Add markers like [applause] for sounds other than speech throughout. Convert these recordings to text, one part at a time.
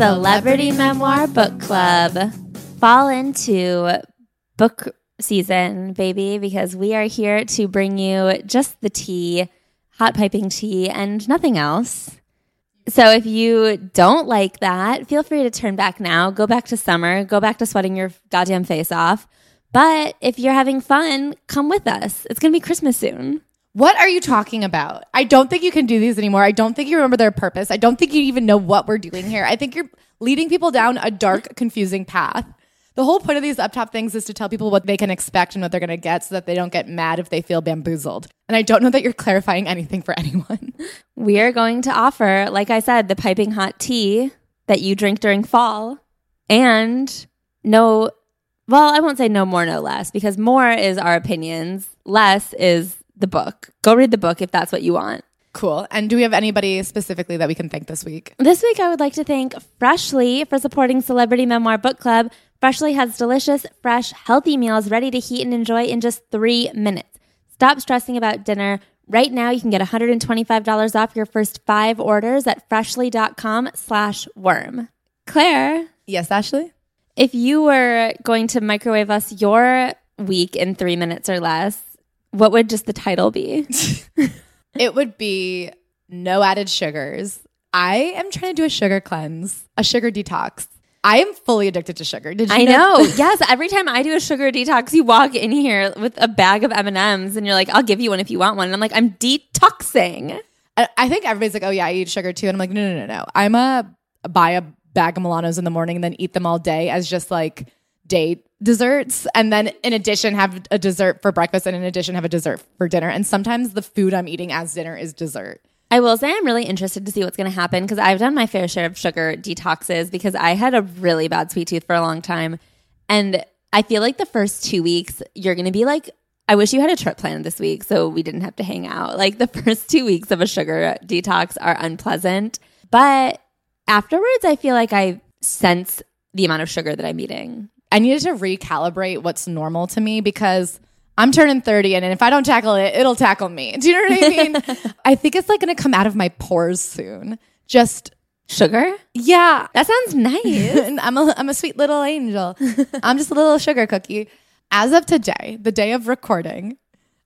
Celebrity Memoir Book Club. Fall into book season, baby, because we are here to bring you just the tea, hot piping tea, and nothing else. So if you don't like that, feel free to turn back now. Go back to summer. Go back to sweating your goddamn face off. But if you're having fun, come with us. It's going to be Christmas soon. What are you talking about? I don't think you can do these anymore. I don't think you remember their purpose. I don't think you even know what we're doing here. I think you're leading people down a dark, confusing path. The whole point of these up top things is to tell people what they can expect and what they're going to get so that they don't get mad if they feel bamboozled. And I don't know that you're clarifying anything for [laughs] anyone. We are going to offer, like I said, the piping hot tea that you drink during fall and no, well, I won't say no more, no less, because more is our opinions, less is the book. Go read the book if that's what you want. Cool. And do we have anybody specifically that we can thank this week? This week, I would like to thank Freshly for supporting Celebrity Memoir Book Club. Freshly has delicious, fresh, healthy meals ready to heat and enjoy in just three minutes. Stop stressing about dinner. Right now, you can get $125 off your first five orders at freshly.com slash worm. Claire, Yes, Ashley? if you were going to microwave us your week in three minutes or less, what would just the title be? [laughs] It would be no added sugars. I am trying to do a sugar cleanse, a sugar detox. I am fully addicted to sugar. Did you I know. [laughs] yes, every time I do a sugar detox, you walk in here with a bag of M&Ms and you're like, "I'll give you one if you want one." And I'm like, "I'm detoxing." I, I think everybody's like, oh yeah, I eat sugar too. And I'm like, no, no, no, no. I'm a buy a bag of Milanos in the morning and then eat them all day as just like day desserts. And then in addition, have a dessert for breakfast and in addition, have a dessert for dinner. And sometimes the food I'm eating as dinner is dessert. I will say I'm really interested to see what's going to happen because I've done my fair share of sugar detoxes because I had a really bad sweet tooth for a long time. And I feel like the first two weeks, you're going to be like, I wish you had a trip planned this week so we didn't have to hang out. Like the [laughs] first two weeks of a sugar detox are unpleasant. But afterwards, I feel like I sense the amount of sugar that I'm eating. I needed to recalibrate what's normal to me because I'm turning 30 and if I don't tackle it, it'll tackle me. Do you know what I mean? [laughs] I think it's like going to come out of my pores soon. Just, Sugar? yeah. That sounds nice. [laughs] I'm a, I'm a sweet little angel. [laughs] I'm just a little sugar cookie. As of today, the day of recording,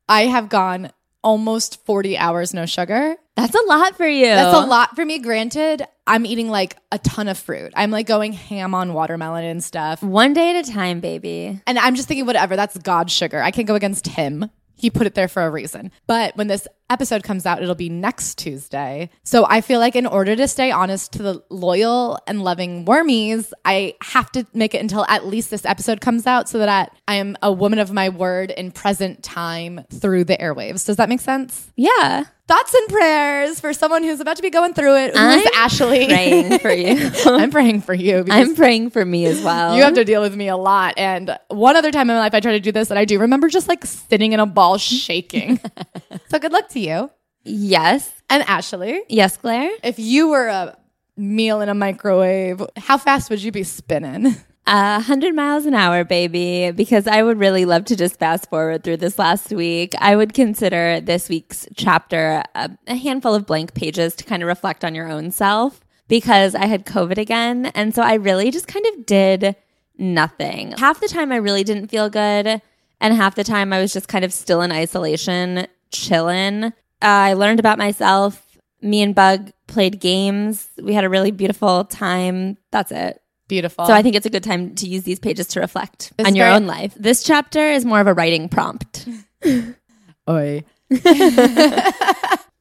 I have gone almost 40 hours no sugar. That's a lot for you. That's a lot for me. Granted, I'm eating like a ton of fruit. I'm like going ham on watermelon and stuff. One day at a time, baby. And I'm just thinking, whatever, that's God's sugar. I can't go against him. He put it there for a reason. But when this episode comes out, it'll be next Tuesday. So I feel like in order to stay honest to the loyal and loving wormies, I have to make it until at least this episode comes out so that I am a woman of my word in present time through the airwaves. Does that make sense? Yeah. Thoughts and prayers for someone who's about to be going through it. Who's I'm Ashley? Praying for you. [laughs] I'm praying for you. I'm praying for me as well. you have to deal with me a lot. And one other time in my life, I tried to do this, and I do remember just like sitting in a ball shaking. [laughs] so good luck to you. yes. And Ashley, Yes, Claire. if you were a meal in a microwave, how fast would you be spinning? [laughs] A hundred miles an hour, baby, because I would really love to just fast forward through this last week. I would consider this week's chapter a, a handful of blank pages to kind of reflect on your own self because I had COVID again. And so I really just kind of did nothing. Half the time I really didn't feel good. And half the time I was just kind of still in isolation, chilling. Uh, I learned about myself. Me and Bug played games. We had a really beautiful time. That's it. Beautiful. So I think it's a good time to use these pages to reflect This on your very- own life. This chapter is more of a writing prompt. [laughs] Oi. [laughs]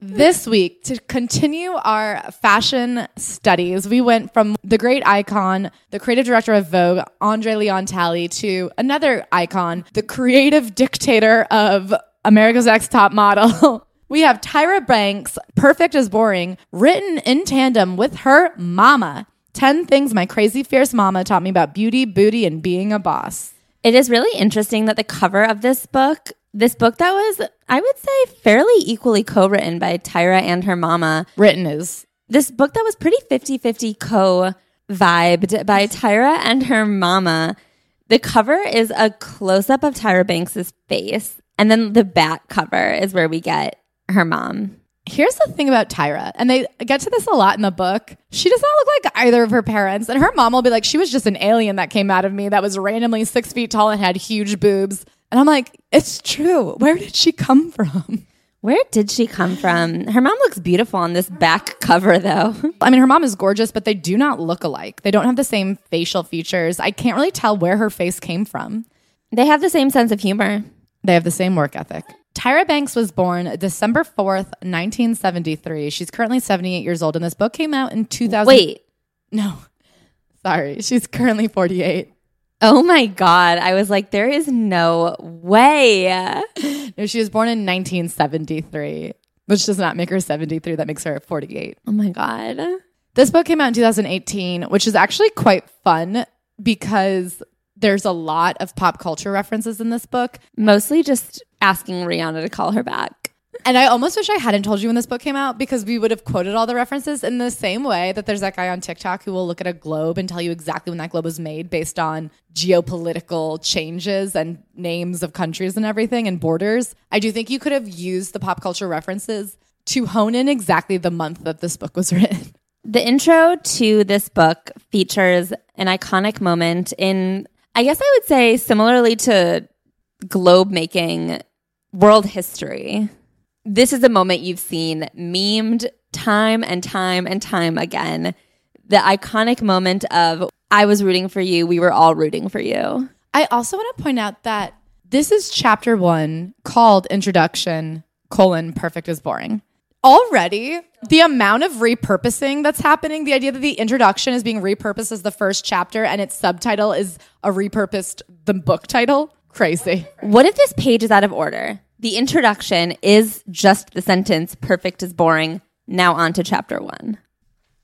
this week, to continue our fashion studies, we went from the great icon, the creative director of Vogue, Andre Leon Talley, to another icon, the creative dictator of America's Next Top Model. [laughs] We have Tyra Banks, Perfect is Boring, written in tandem with her mama. 10 things my crazy fierce mama taught me about beauty, booty, and being a boss. It is really interesting that the cover of this book, this book that was, I would say, fairly equally co written by Tyra and her mama, Written is this book that was pretty 50 50 co vibed by Tyra and her mama. The cover is a close up of Tyra Banks's face, and then the back cover is where we get her mom. Here's the thing about Tyra, and they get to this a lot in the book. She does not look like either of her parents. And her mom will be like, she was just an alien that came out of me that was randomly six feet tall and had huge boobs. And I'm like, it's true. Where did she come from? Where did she come from? Her mom looks beautiful on this back cover, though. I mean, her mom is gorgeous, but they do not look alike. They don't have the same facial features. I can't really tell where her face came from. They have the same sense of humor. They have the same work ethic. Tyra Banks was born December 4th, 1973. She's currently 78 years old, and this book came out in 2000. Wait. No. Sorry. She's currently 48. Oh my God. I was like, there is no way. [laughs] No, she was born in 1973, which does not make her 73. That makes her 48. Oh my God. This book came out in 2018, which is actually quite fun because there's a lot of pop culture references in this book. Mostly just asking Rihanna to call her back. And I almost wish I hadn't told you when this book came out because we would have quoted all the references in the same way that there's that guy on TikTok who will look at a globe and tell you exactly when that globe was made based on geopolitical changes and names of countries and everything and borders. I do think you could have used the pop culture references to hone in exactly the month that this book was [laughs] written. The intro to this book features an iconic moment in, I guess I would say, similarly to globe making world history. This is a moment you've seen memed time and time and time again. The iconic moment of, I was rooting for you, we were all rooting for you. I also want to point out that this is chapter one called Introduction, colon, perfect is boring. Already, the amount of repurposing that's happening, the idea that the introduction is being repurposed as the first chapter and its subtitle is a repurposed the book title, crazy. What if this page is out of order? The introduction is just the sentence, perfect is boring. Now on to chapter one.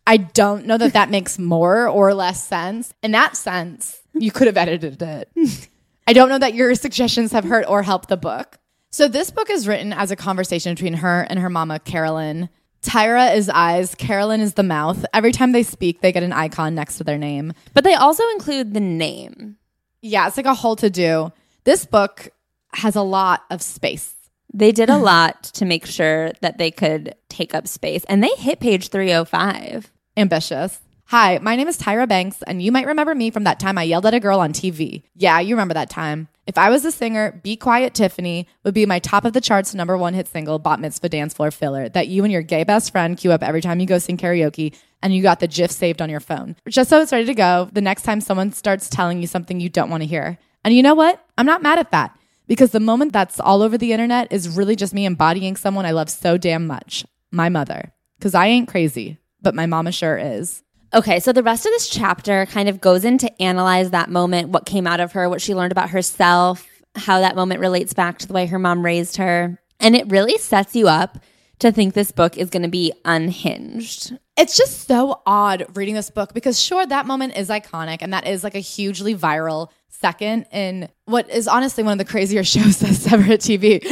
I don't know that that [laughs] makes more or less sense. In that sense, you could have edited it. [laughs] I don't know that your suggestions have hurt or helped the book. So this book is written as a conversation between her and her mama, Carolyn. Tyra is eyes, Carolyn is the mouth. Every time they speak, they get an icon next to their name. But they also include the name. Yeah, it's like a whole to do. This book has a lot of space. They did a lot to make sure that they could take up space, and they hit page 305. Ambitious. Hi, my name is Tyra Banks, and you might remember me from that time I yelled at a girl on TV. Yeah, you remember that time. If I was a singer, Be Quiet Tiffany would be my top of the charts number one hit single, Bat Mitzvah Dance Floor Filler, that you and your gay best friend queue up every time you go sing karaoke and you got the GIF saved on your phone. Just so it's ready to go the next time someone starts telling you something you don't want to hear. And you know what? I'm not mad at that because the moment that's all over the internet is really just me embodying someone I love so damn much my mother. Because I ain't crazy, but my mama sure is. Okay, so the rest of this chapter kind of goes into analyze that moment, what came out of her, what she learned about herself, how that moment relates back to the way her mom raised her. And it really sets you up to think this book is going to be unhinged. It's just so odd reading this book because, sure, that moment is iconic and that is like a hugely viral second in what is honestly one of the crazier [laughs] shows that's ever hit TV.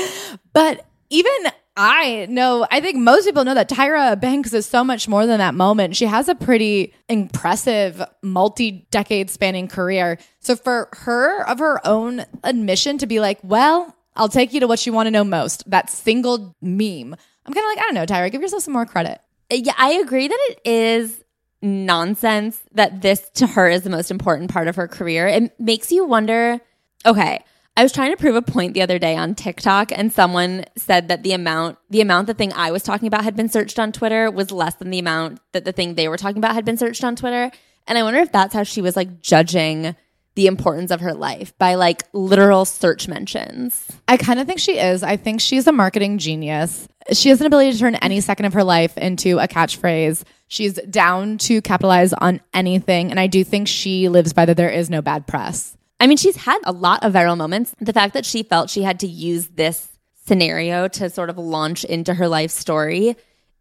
But even I know, I think most people know that Tyra Banks is so much more than that moment. She has a pretty impressive multi decade spanning career. So for her, of her own admission, to be like, well, I'll take you to what you want to know most that single meme. I'm kind of like, I don't know, Tyra, give yourself some more credit. Yeah, I agree that it is nonsense that this to her is the most important part of her career. It makes you wonder okay, I was trying to prove a point the other day on TikTok and someone said that the amount the amount the thing I was talking about had been searched on Twitter was less than the amount that the thing they were talking about had been searched on Twitter. And I wonder if that's how she was like judging the importance of her life by like literal search mentions. I kind of think she is. I think she's a marketing genius. She has an ability to turn any second of her life into a catchphrase. She's down to capitalize on anything. And I do think she lives by the there is no bad press. I mean, she's had a lot of viral moments. The fact that she felt she had to use this scenario to sort of launch into her life story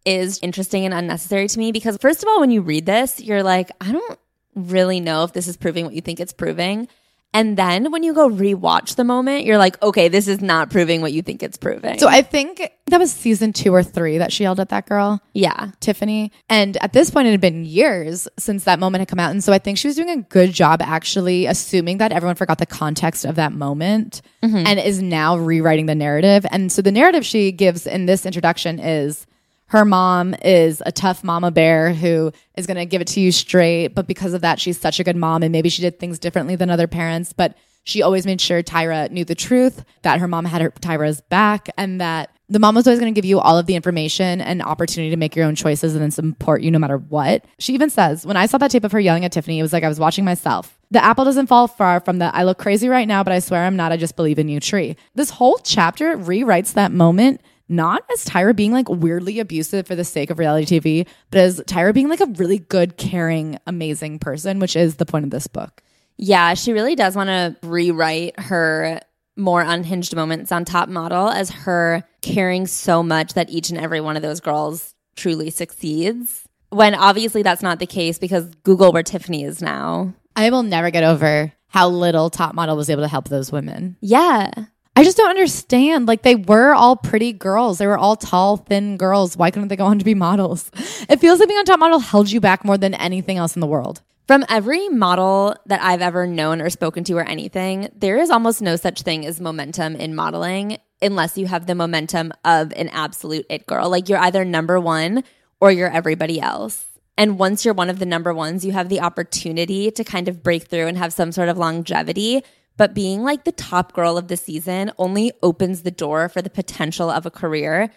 is interesting and unnecessary to me because, first of all, when you read this, you're like, I don't really know if this is proving what you think it's proving. And then when you go rewatch the moment, you're like, okay, this is not proving what you think it's proving. So I think that was season two or three that she yelled at that girl. yeah. Tiffany. And at this point, it had been years since that moment had come out. And so I think she was doing a good job actually assuming that everyone forgot the context of that moment mm-hmm. and is now rewriting the narrative. And so the narrative she gives in this introduction is her mom is a tough mama bear who is going to give it to you straight. But because of that, she's such a good mom. And maybe she did things differently than other parents. But she always made sure Tyra knew the truth, that her mom had her Tyra's back, and that the mom was always going to give you all of the information and opportunity to make your own choices and then support you no matter what. She even says, when I saw that tape of her yelling at Tiffany, it was like I was watching myself. The apple doesn't fall far from the I look crazy right now, but I swear I'm not. I just believe in you tree. This whole chapter rewrites that moment not as Tyra being like weirdly abusive for the sake of reality TV, but as Tyra being like a really good, caring, amazing person, which is the point of this book. Yeah, she really does want to rewrite her more unhinged moments on Top Model as her caring so much that each and every one of those girls truly succeeds. When obviously that's not the case because Google where Tiffany is now. I will never get over how little Top Model was able to help those women. Yeah. I just don't understand. Like they were all pretty girls. They were all tall, thin girls. Why couldn't they go on to be models? It feels like being on top model held you back more than anything else in the world. From every model that I've ever known or spoken to or anything, there is almost no such thing as momentum in modeling unless you have the momentum of an absolute it girl. Like you're either number one or you're everybody else. And once you're one of the number ones, you have the opportunity to kind of break through and have some sort of longevity. But being like the top girl of the season only opens the door for the potential of a career,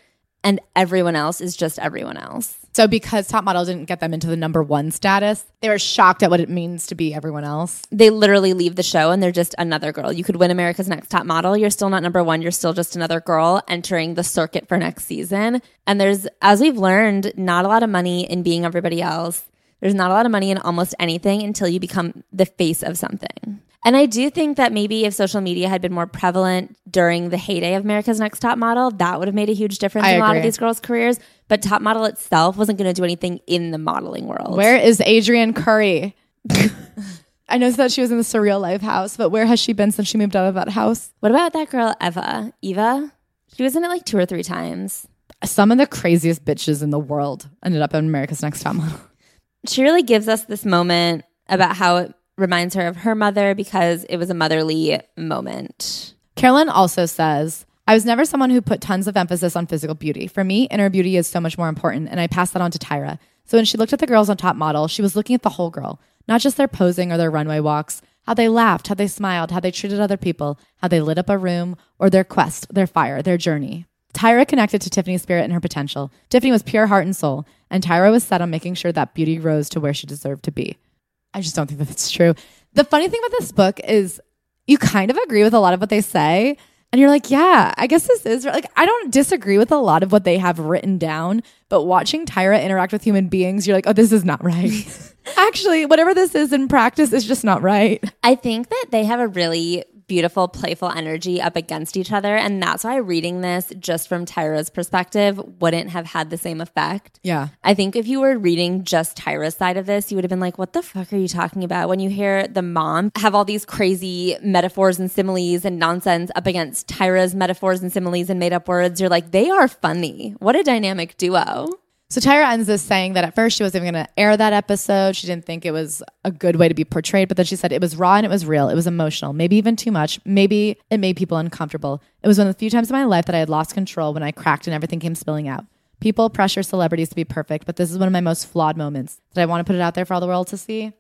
and everyone else is just everyone else. So because Top Model didn't get them into the number one status, they were shocked at what it means to be everyone else. They literally leave the show and they're just another girl. You could win America's Next Top Model. You're still not number one. You're still just another girl entering the circuit for next season. And there's, as we've learned, not a lot of money in being everybody else. There's not a lot of money in almost anything until you become the face of something. And I do think that maybe if social media had been more prevalent during the heyday of America's Next Top Model, that would have made a huge difference I in a lot of these girls' careers. But Top Model itself wasn't going to do anything in the modeling world. Where is Adrianne Curry? [laughs] I know that she was in the Surreal Life house, but where has she been since she moved out of that house? What about that girl, Eva? Eva? She was in it like two or three times. Some of the craziest bitches in the world ended up in America's Next Top Model. She really gives us this moment about how it reminds her of her mother because it was a motherly moment. Carolyn also says, I was never someone who put tons of emphasis on physical beauty. For me, inner beauty is so much more important, and I passed that on to Tyra. So when she looked at the girls on top model, she was looking at the whole girl, not just their posing or their runway walks, how they laughed, how they smiled, how they treated other people, how they lit up a room, or their quest, their fire, their journey. Tyra connected to Tiffany's spirit and her potential. Tiffany was pure heart and soul, and Tyra was set on making sure that beauty rose to where she deserved to be. I just don't think that that's true. The funny thing about this book is you kind of agree with a lot of what they say. And you're like, yeah, I guess this is like, I don't disagree with a lot of what they have written down, but watching Tyra interact with human beings, you're like, oh, this is not right. [laughs] Actually, whatever this is in practice is just not right. I think that they have a really beautiful, playful energy up against each other. And that's why reading this just from Tyra's perspective wouldn't have had the same effect. Yeah. I think if you were reading just Tyra's side of this, you would have been like, what the fuck are you talking about? When you hear the mom have all these crazy metaphors and similes and nonsense up against Tyra's metaphors and similes and made up words, you're like, they are funny. What a dynamic duo. So Tyra ends this saying that at first she wasn't even going to air that episode. She didn't think it was a good way to be portrayed, but then she said it was raw and it was real. It was emotional, maybe even too much. Maybe it made people uncomfortable. It was one of the few times in my life that I had lost control when I cracked and everything came spilling out. People pressure celebrities to be perfect, but this is one of my most flawed moments that I want to put it out there for all the world to see.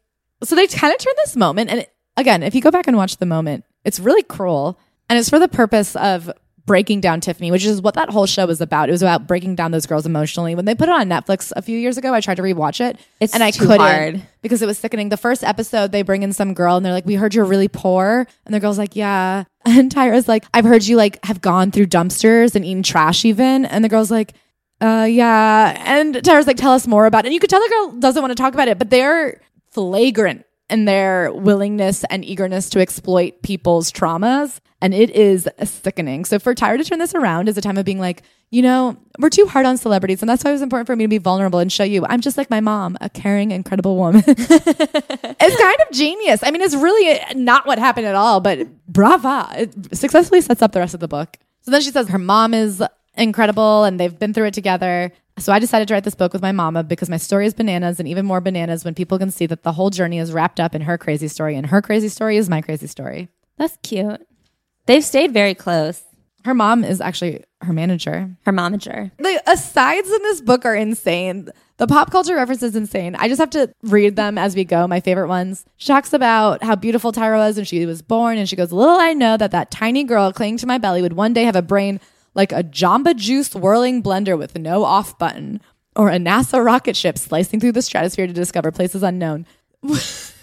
So they kind of turn this moment, and again, if you go back and watch the moment, it's really cruel, and it's for the purpose of breaking down Tiffany, which is what that whole show was about. It was about breaking down those girls emotionally. When they put it on Netflix a few years ago, I tried to rewatch it, It's and I too couldn't hard. because it was sickening. The first episode, they bring in some girl, and they're like, "We heard you're really poor," and the girl's like, "Yeah," [laughs] and Tyra's like, "I've heard you like have gone through dumpsters and eaten trash even," and the girl's like. Uh yeah, and Tyra's like, tell us more about it. And you could tell the girl doesn't want to talk about it, but they're flagrant in their willingness and eagerness to exploit people's traumas. And it is sickening. So for Tyra to turn this around is a time of being like, you know, we're too hard on celebrities. And that's why it was important for me to be vulnerable and show you I'm just like my mom, a caring, incredible woman. [laughs] it's kind of genius. I mean, it's really not what happened at all, but brava. It successfully sets up the rest of the book. So then she says her mom is incredible and they've been through it together. So I decided to write this book with my mama because my story is bananas and even more bananas when people can see that the whole journey is wrapped up in her crazy story and her crazy story is my crazy story. That's cute. They've stayed very close. Her mom is actually her manager. Her momager. The asides in this book are insane. The pop culture reference is insane. I just have to read them as we go. My favorite ones. She talks about how beautiful Tyra was when she was born, and she goes, "Little I know that that tiny girl clinging to my belly would one day have a brain like a Jamba Juice whirling blender with no off button, or a NASA rocket ship slicing through the stratosphere to discover places unknown." [laughs]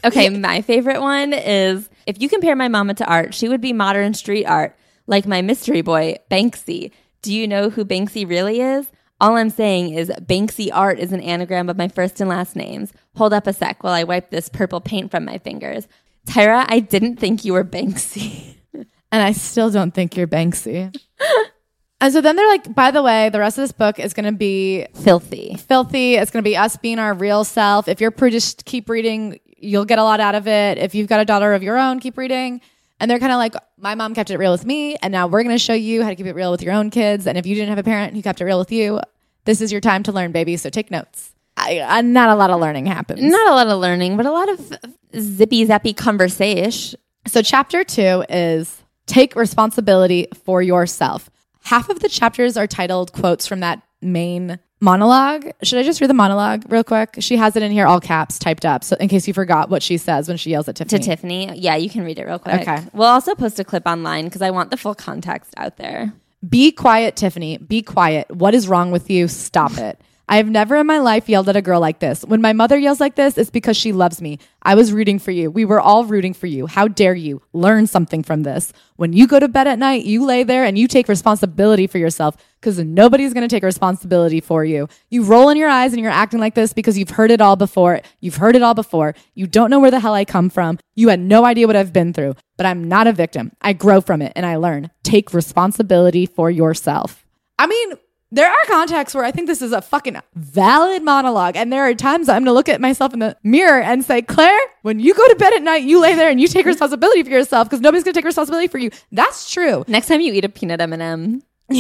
Okay, my favorite one is if you compare my mama to art, she would be modern street art, like my mystery boy, Banksy. Do you know who Banksy really is? All I'm saying is Banksy art is an anagram of my first and last names. Hold up a sec while I wipe this purple paint from my fingers. Tyra, I didn't think you were Banksy. [laughs] and I still don't think you're Banksy. [laughs] and so then they're like, by the way, the rest of this book is going to be Filthy. filthy. It's going to be us being our real self. If you're prudish, keep reading. You'll get a lot out of it. If you've got a daughter of your own, keep reading. And they're kind of like, my mom kept it real with me, and now we're going to show you how to keep it real with your own kids. And if you didn't have a parent who kept it real with you, this is your time to learn, baby. So take notes. I, I, not a lot of learning happens. Not a lot of learning, but a lot of zippy zappy conversation. So, chapter two is take responsibility for yourself. Half of the chapters are titled quotes from that main monologue. Should I just read the monologue real quick? She has it in here, all caps typed up, so in case you forgot what she says when she yells at Tiffany. To Tiffany. Yeah, you can read it real quick. Okay. We'll also post a clip online because I want the full context out there. Be quiet, Tiffany. Be quiet. What is wrong with you? Stop it. I have never in my life yelled at a girl like this. When my mother yells like this, it's because she loves me. I was rooting for you. We were all rooting for you. How dare you? Learn something from this. When you go to bed at night, you lay there and you take responsibility for yourself because nobody's going to take responsibility for you. You roll in your eyes and you're acting like this because you've heard it all before. You've heard it all before. You don't know where the hell I come from. You had no idea what I've been through, but I'm not a victim. I grow from it and I learn. Take responsibility for yourself. I mean, there are contexts where I think this is a fucking valid monologue. And there are times I'm going to look at myself in the mirror and say, Claire, when you go to bed at night, you lay there and you take responsibility for yourself because nobody's going to take responsibility for you. That's true. Next time you eat a peanut M&M, [laughs]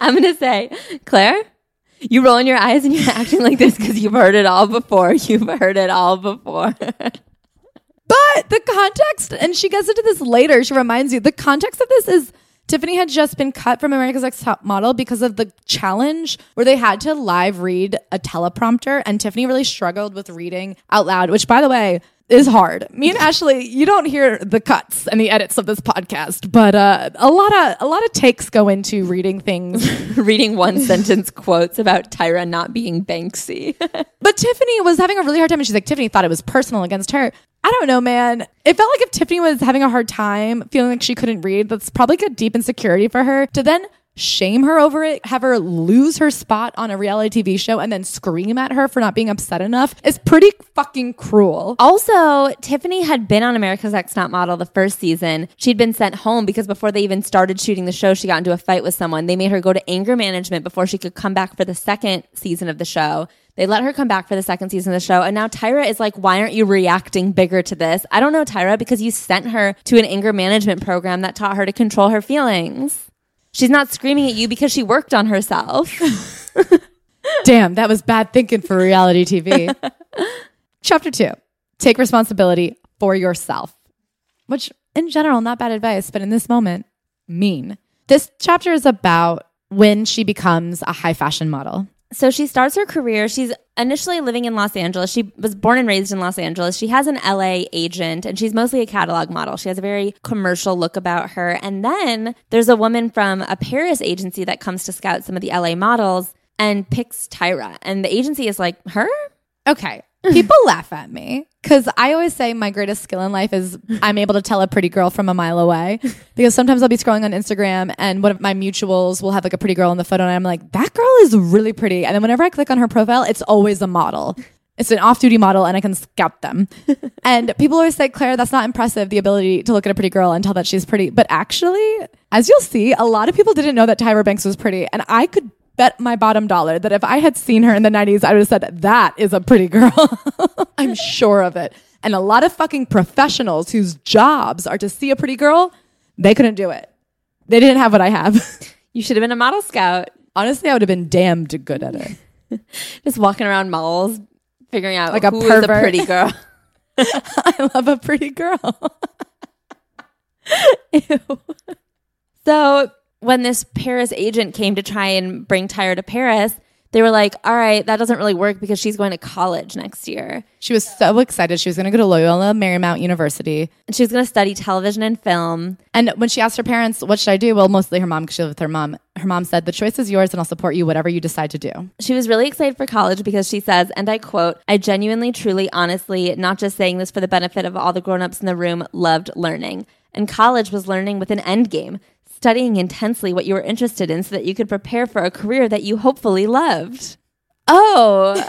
I'm going to say, Claire, you roll in your eyes and you're acting like this because you've heard it all before. You've heard it all before. But the context, and she gets into this later, she reminds you the context of this is Tiffany had just been cut from America's Next Top Model because of the challenge where they had to live read a teleprompter, and Tiffany really struggled with reading out loud, which, by the way, is hard. Me and Ashley, you don't hear the cuts and the edits of this podcast, but uh, a lot of a lot of takes go into reading things. [laughs] Reading one sentence quotes about Tyra not being Banksy. [laughs] But Tiffany was having a really hard time, and she's like, Tiffany thought it was personal against her. I don't know, man. It felt like if Tiffany was having a hard time, feeling like she couldn't read, that's probably a deep insecurity for her to then shame her over it, have her lose her spot on a reality TV show, and then scream at her for not being upset enough is pretty fucking cruel. Also, Tiffany had been on America's Next Top Model the first season. She'd been sent home because before they even started shooting the show, she got into a fight with someone. They made her go to anger management before she could come back for the second season of the show. They let her come back for the second season of the show. And now Tyra is like, why aren't you reacting bigger to this? I don't know, Tyra, because you sent her to an anger management program that taught her to control her feelings. She's not screaming at you because she worked on herself. [laughs] Damn, that was bad thinking for reality TV. [laughs] Chapter two take responsibility for yourself, which in general, not bad advice, but in this moment, mean. This chapter is about when she becomes a high fashion model. So she starts her career. She's initially living in Los Angeles. She was born and raised in Los Angeles. She has an LA agent and she's mostly a catalog model. She has a very commercial look about her. And then there's a woman from a Paris agency that comes to scout some of the LA models and picks Tyra. And the agency is like, her? Okay. [laughs] People laugh at me because I always say my greatest skill in life is [laughs] I'm able to tell a pretty girl from a mile away. [laughs] Because sometimes I'll be scrolling on Instagram and one of my mutuals will have like a pretty girl in the photo, and I'm like, that girl is really pretty. And then whenever I click on her profile, it's always a model. It's an off duty model, and I can scout them. and people always say, Claire, that's not impressive, the ability to look at a pretty girl and tell that she's pretty. But actually, as you'll see, a lot of people didn't know that Tyra Banks was pretty. And I could bet my bottom dollar that if I had seen her in the 90s, I would have said, that is a pretty girl. [laughs] I'm sure of it. And a lot of fucking professionals whose jobs are to see a pretty girl, they couldn't do it. They didn't have what I have. [laughs] You should have been a model scout. Honestly, I would have been damned good at it. [laughs] Just walking around malls, figuring out Like a who is a pretty girl. I love a pretty girl. Ew. So when this Paris agent came to try and bring Tyra to Paris, they were like, all right, that doesn't really work because she's going to college next year. She was so excited. She was going to go to Loyola Marymount University. And she was going to study television and film. And when she asked her parents, what should I do? Well, mostly her mom, because she lived with her mom. Her mom said, the choice is yours and I'll support you, whatever you decide to do. She was really excited for college because she says, and I quote, I genuinely, truly, honestly, not just saying this for the benefit of all the grown-ups in the room, loved learning. And college was learning with an end game studying intensely what you were interested in so that you could prepare for a career that you hopefully loved. Oh. [laughs]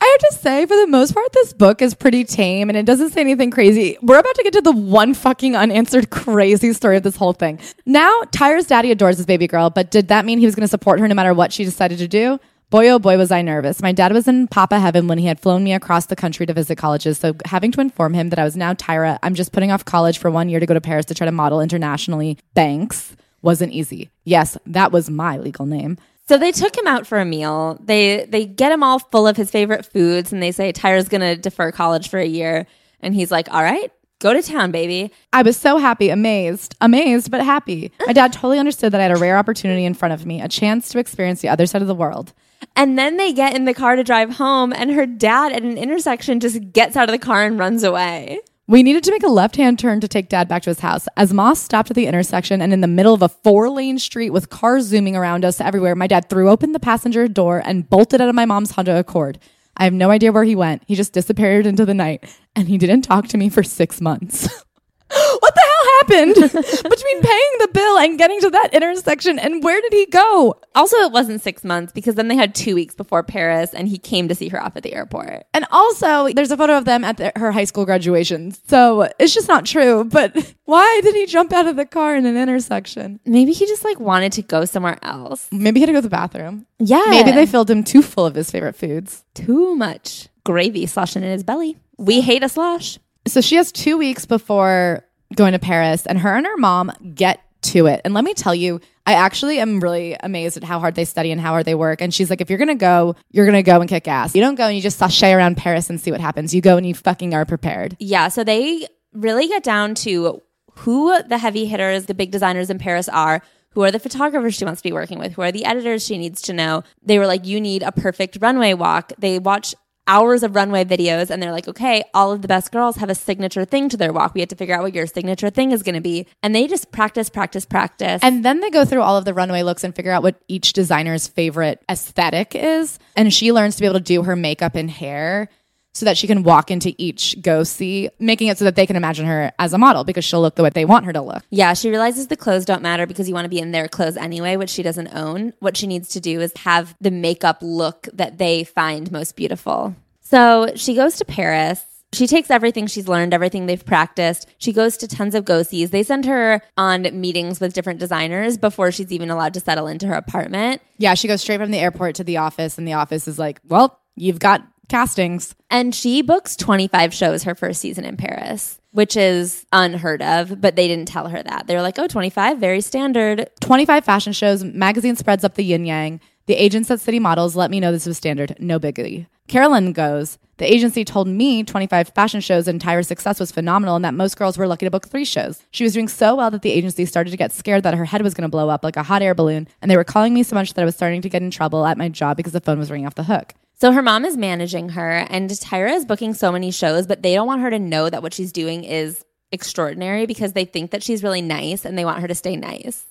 I have to say, for the most part, this book is pretty tame and it doesn't say anything crazy. We're about to get to the one fucking unanswered [laughs] crazy story of this whole thing. Now, Tyra's daddy adores his baby girl, but did that mean he was going to support her no matter what she decided to do? Boy, oh boy, was I nervous. My dad was in Papa Heaven when he had flown me across the country to visit colleges. So, having to inform him that I was now Tyra, I'm just putting off college for one year to go to Paris to try to model internationally, Banks, wasn't easy. Yes, that was my legal name. So they took him out for a meal. They they get him all full of his favorite foods, and they say Tyra's going to defer college for a year, and he's like, "All right, go to town, baby." I was so happy, amazed, amazed, but happy. My dad totally understood that I had a rare opportunity in front of me, a chance to experience the other side of the world. And then they get in the car to drive home, and her dad at an intersection just gets out of the car and runs away. We needed to make a left hand turn to take dad back to his house. As Moss stopped at the intersection and in the middle of a four lane street with cars zooming around us everywhere, my dad threw open the passenger door and bolted out of my mom's Honda Accord. I have no idea where he went. He just disappeared into the night and he didn't talk to me for six months. [laughs] [gasps] what the hell happened [laughs] between paying the bill and getting to that intersection and where did he go? Also, it wasn't six months because then they had two weeks before Paris and he came to see her off at the airport. And also, there's a photo of them at the, her high school graduation. So it's just not true. But [laughs] why did he jump out of the car in an intersection? Maybe he just like wanted to go somewhere else. Maybe he had to go to the bathroom. Yeah. Maybe they filled him too full of his favorite foods. Too much gravy sloshing in his belly. We hate a slosh. So she has two weeks before going to Paris, and her and her mom get to it. And let me tell you, I actually am really amazed at how hard they study and how hard they work. And she's like, if you're gonna go, you're gonna go and kick ass. You don't go and you just sashay around Paris and see what happens. You go and you fucking are prepared. Yeah. So they really get down to who the heavy hitters, the big designers in Paris are. Who are the photographers she wants to be working with? Who are the editors she needs to know? They were like, you need a perfect runway walk. They watch hours of runway videos and they're like, okay, all of the best girls have a signature thing to their walk. We have to figure out what your signature thing is going to be. And they just practice, practice, practice. And then they go through all of the runway looks and figure out what each designer's favorite aesthetic is. And she learns to be able to do her makeup and hair so that she can walk into each go see, making it so that they can imagine her as a model because she'll look the way they want her to look. Yeah, she realizes the clothes don't matter because you want to be in their clothes anyway, which she doesn't own. What she needs to do is have the makeup look that they find most beautiful. So she goes to Paris. She takes everything she's learned, everything they've practiced. She goes to tons of go sees. They send her on meetings with different designers before she's even allowed to settle into her apartment. Yeah, she goes straight from the airport to the office, and the office is like, well, you've got castings. And she books 25 shows her first season in Paris, which is unheard of, but they didn't tell her that. They were like, oh, 25, very standard. 25 fashion shows, magazine spreads up the yin yang. The agents at City Models let me know this was standard, no biggie. Carolyn goes, the agency told me 25 fashion shows and Tyra's success was phenomenal and that most girls were lucky to book three shows. She was doing so well that the agency started to get scared that her head was going to blow up like a hot air balloon, and they were calling me so much that I was starting to get in trouble at my job because the phone was ringing off the hook. So her mom is managing her, and Tyra is booking so many shows, but they don't want her to know that what she's doing is extraordinary because they think that she's really nice and they want her to stay nice.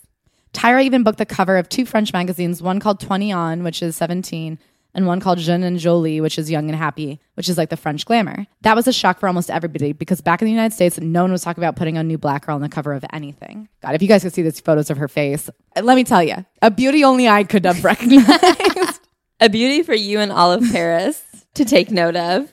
Tyra even booked the cover of two French magazines, one called 20 Ans, which is 17, and one called Jeune and Jolie, which is Young and Happy, which is like the French glamour. That was a shock for almost everybody because back in the United States, no one was talking about putting a new black girl on the cover of anything. God, if you guys could see these photos of her face, let me tell you, a beauty only I could have [laughs] recognized. A beauty for you and all of Paris [laughs] to take note of.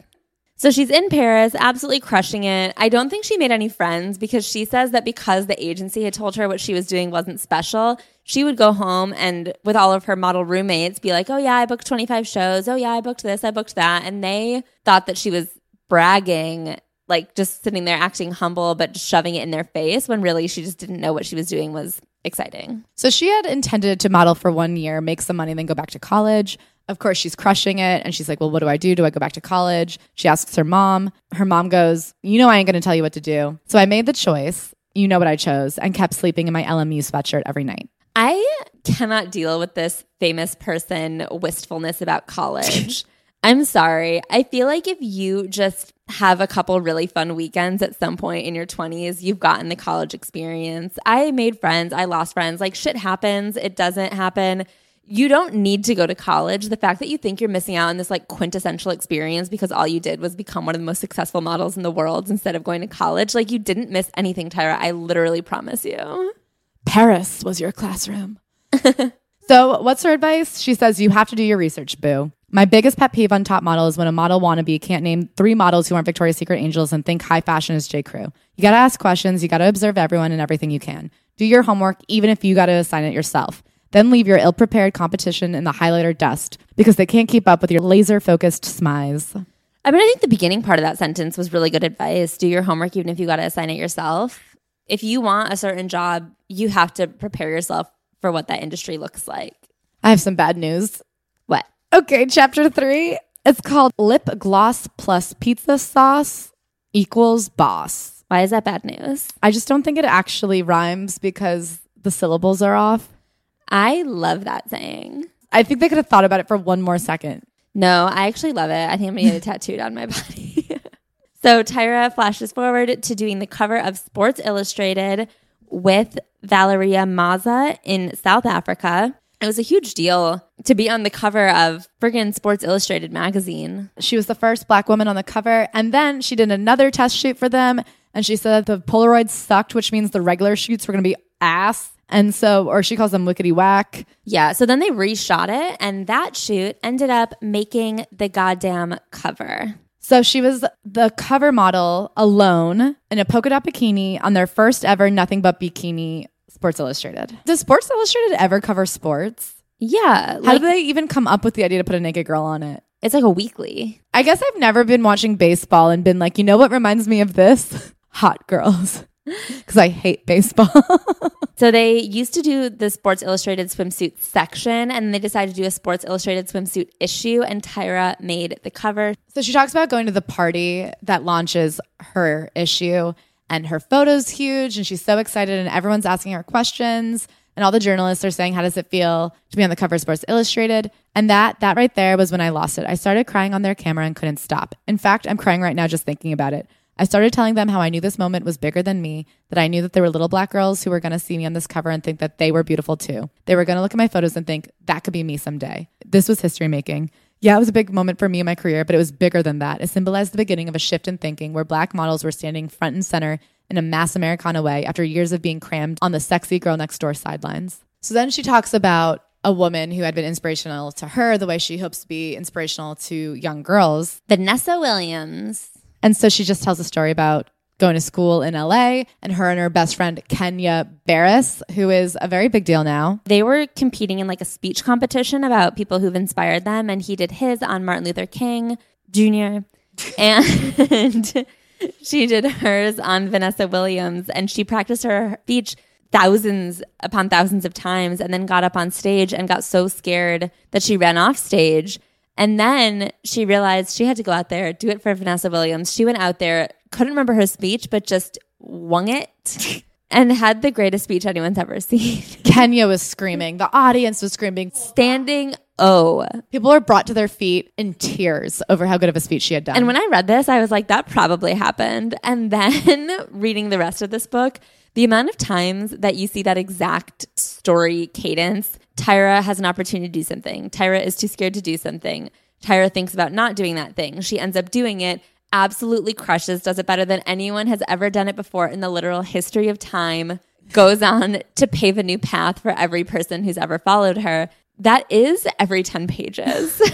So she's in Paris, absolutely crushing it. I don't think she made any friends because she says that because the agency had told her what she was doing wasn't special, she would go home and with all of her model roommates be like, oh yeah, I booked 25 shows. Oh yeah, I booked this, I booked that. And they thought that she was bragging, like just sitting there acting humble, but just shoving it in their face when really she just didn't know what she was doing was exciting. So she had intended to model for one year, make some money, then go back to college. Of course, she's crushing it. And she's like, Well, what do I do? Do I go back to college? She asks her mom. Her mom goes, You know, I ain't going to tell you what to do. So I made the choice you know what I chose, and kept sleeping in my LMU sweatshirt every night. I cannot deal with this famous person wistfulness about college. [laughs] I'm sorry. I feel like if you just have a couple really fun weekends at some point in your 20s, you've gotten the college experience. I made friends, I lost friends. Like shit happens, it doesn't happen. You don't need to go to college. The fact that you think you're missing out on this like quintessential experience because all you did was become one of the most successful models in the world instead of going to college, like you didn't miss anything, Tyra. I literally promise you. Paris was your classroom. [laughs] so, what's her advice? She says, You have to do your research, boo. My biggest pet peeve on top model is when a model wannabe can't name three models who aren't Victoria's Secret angels and think high fashion is J. Crew. You gotta ask questions, you gotta observe everyone and everything you can. Do your homework, even if you gotta assign it yourself. Then leave your ill prepared competition in the highlighter dust because they can't keep up with your laser focused smize. I mean, I think the beginning part of that sentence was really good advice. Do your homework, even if you got to assign it yourself. If you want a certain job, you have to prepare yourself for what that industry looks like. I have some bad news. What? Okay, chapter three. It's called Lip Gloss plus Pizza Sauce equals Boss. Why is that bad news? I just don't think it actually rhymes because the syllables are off. I love that saying. I think they could have thought about it for one more second. No, I actually love it. I think I'm gonna get it tattooed on my body. [laughs] so Tyra flashes forward to doing the cover of Sports Illustrated with Valeria Mazza in South Africa. It was a huge deal to be on the cover of friggin' Sports Illustrated magazine. She was the first black woman on the cover. And then she did another test shoot for them. And she said the Polaroids sucked, which means the regular shoots were going to be ass. And so, or she calls them wickety whack. Yeah, so then they reshot it, and that shoot ended up making the goddamn cover. So she was the cover model alone in a polka dot bikini on their first ever Nothing But Bikini Sports Illustrated. Does Sports Illustrated ever cover sports? Yeah, How like did they even come up with the idea to put a naked girl on it? it's like a weekly. I guess I've never been watching baseball and been like, you know what reminds me of this? [laughs] Hot girls. [laughs] Because I hate baseball. [laughs] So they used to do the Sports Illustrated swimsuit section, and they decided to do a Sports Illustrated swimsuit issue, and Tyra made the cover. so she talks about going to the party that launches her issue, and her photo's huge, and she's so excited, and everyone's asking her questions. And all the journalists are saying, How does it feel to be on the cover of Sports Illustrated? And that that right there was when I lost it. I started crying on their camera and couldn't stop. In fact, I'm crying right now just thinking about it. I started telling them how I knew this moment was bigger than me, that I knew that there were little black girls who were going to see me on this cover and think that they were beautiful too. They were going to look at my photos and think that could be me someday. This was history making. Yeah, it was a big moment for me in my career, but it was bigger than that. It symbolized the beginning of a shift in thinking where black models were standing front and center in a mass Americana way after years of being crammed on the sexy girl next door sidelines. So then she talks about a woman who had been inspirational to her the way she hopes to be inspirational to young girls. Vanessa Williams. And so she just tells a story about going to school in LA and her and her best friend Kenya Barris, who is a very big deal now. They were competing in like a speech competition about people who've inspired them, and he did his on Martin Luther King Jr. [laughs] and [laughs] she did hers on Vanessa Williams, and she practiced her speech thousands upon thousands of times, and then got up on stage and got so scared that she ran off stage. And then she realized she had to go out there, do it for Vanessa Williams. She went out there, couldn't remember her speech, but just wung it [laughs] and had the greatest speech anyone's ever seen. [laughs] Kenya was screaming. The audience was screaming. Standing O. People were brought to their feet in tears over how good of a speech she had done. And when I read this, I was like, that probably happened. And [laughs] then reading the rest of this book, the amount of times that you see that exact story cadence, Tyra has an opportunity to do something. Tyra is too scared to do something. Tyra thinks about not doing that thing. She ends up doing it, absolutely crushes, does it better than anyone has ever done it before in the literal history of time, goes on to pave a new path for every person who's ever followed her. That is every 10 pages. [laughs]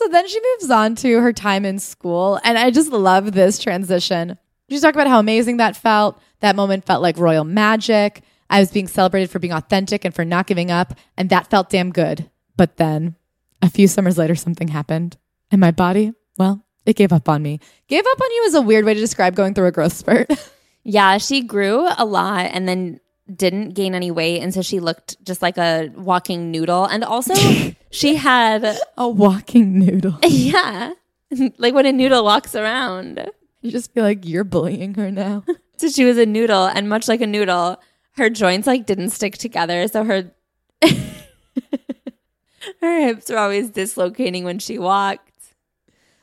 So then she moves on to her time in school. And I just love this transition. She's talking about how amazing that felt. That moment felt like royal magic. I was being celebrated for being authentic and for not giving up. And that felt damn good. But then a few summers later, something happened. And my body, well, it gave up on me. Gave up on you is a weird way to describe going through a growth spurt. [laughs] Yeah, she grew a lot and then didn't gain any weight. And so she looked just like a walking noodle. And also, [laughs] she had, a walking noodle. [laughs] yeah, like when a noodle walks around. You just feel like you're bullying her now. So she was a noodle, and much like a noodle, her joints like didn't stick together, so her [laughs] her hips were always dislocating when she walked.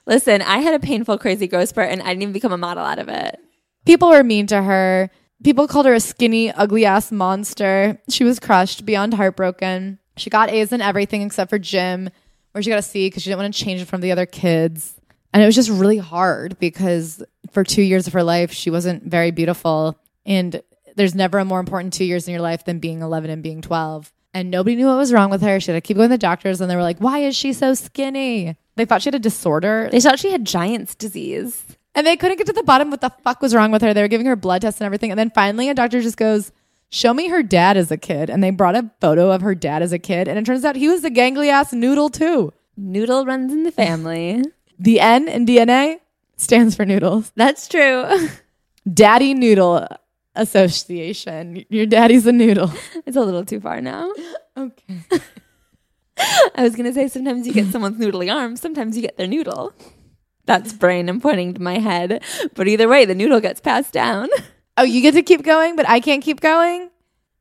Listen, I had a painful, crazy growth spurt, and I didn't even become a model out of it. People were mean to her. People called her a skinny, ugly ass monster. She was crushed, beyond heartbroken. She got A's in everything except for gym, where she got a C because she didn't want to change it from the other kids. And it was just really hard because for two years of her life, she wasn't very beautiful. And there's never a more important two years in your life than being 11 and being 12. And nobody knew what was wrong with her. She had to keep going to the doctors, and they were like, Why is she so skinny? They thought she had a disorder. They thought she had Giant's disease. And they couldn't get to the bottom of what the fuck was wrong with her. They were giving her blood tests and everything. And then finally, a doctor just goes, Show me her dad as a kid. And they brought a photo of her dad as a kid. And it turns out he was a gangly ass noodle too. Noodle runs in the family. [laughs] The N in DNA stands for noodles. That's true. [laughs] Daddy Noodle Association. Your daddy's a noodle. [laughs] It's a little too far now. Okay. [laughs] I was gonna say sometimes you get someone's noodly arms, sometimes you get their noodle. That's brain. I'm pointing to my head, but either way, the noodle gets passed down. Oh, you get to keep going, but I can't keep going?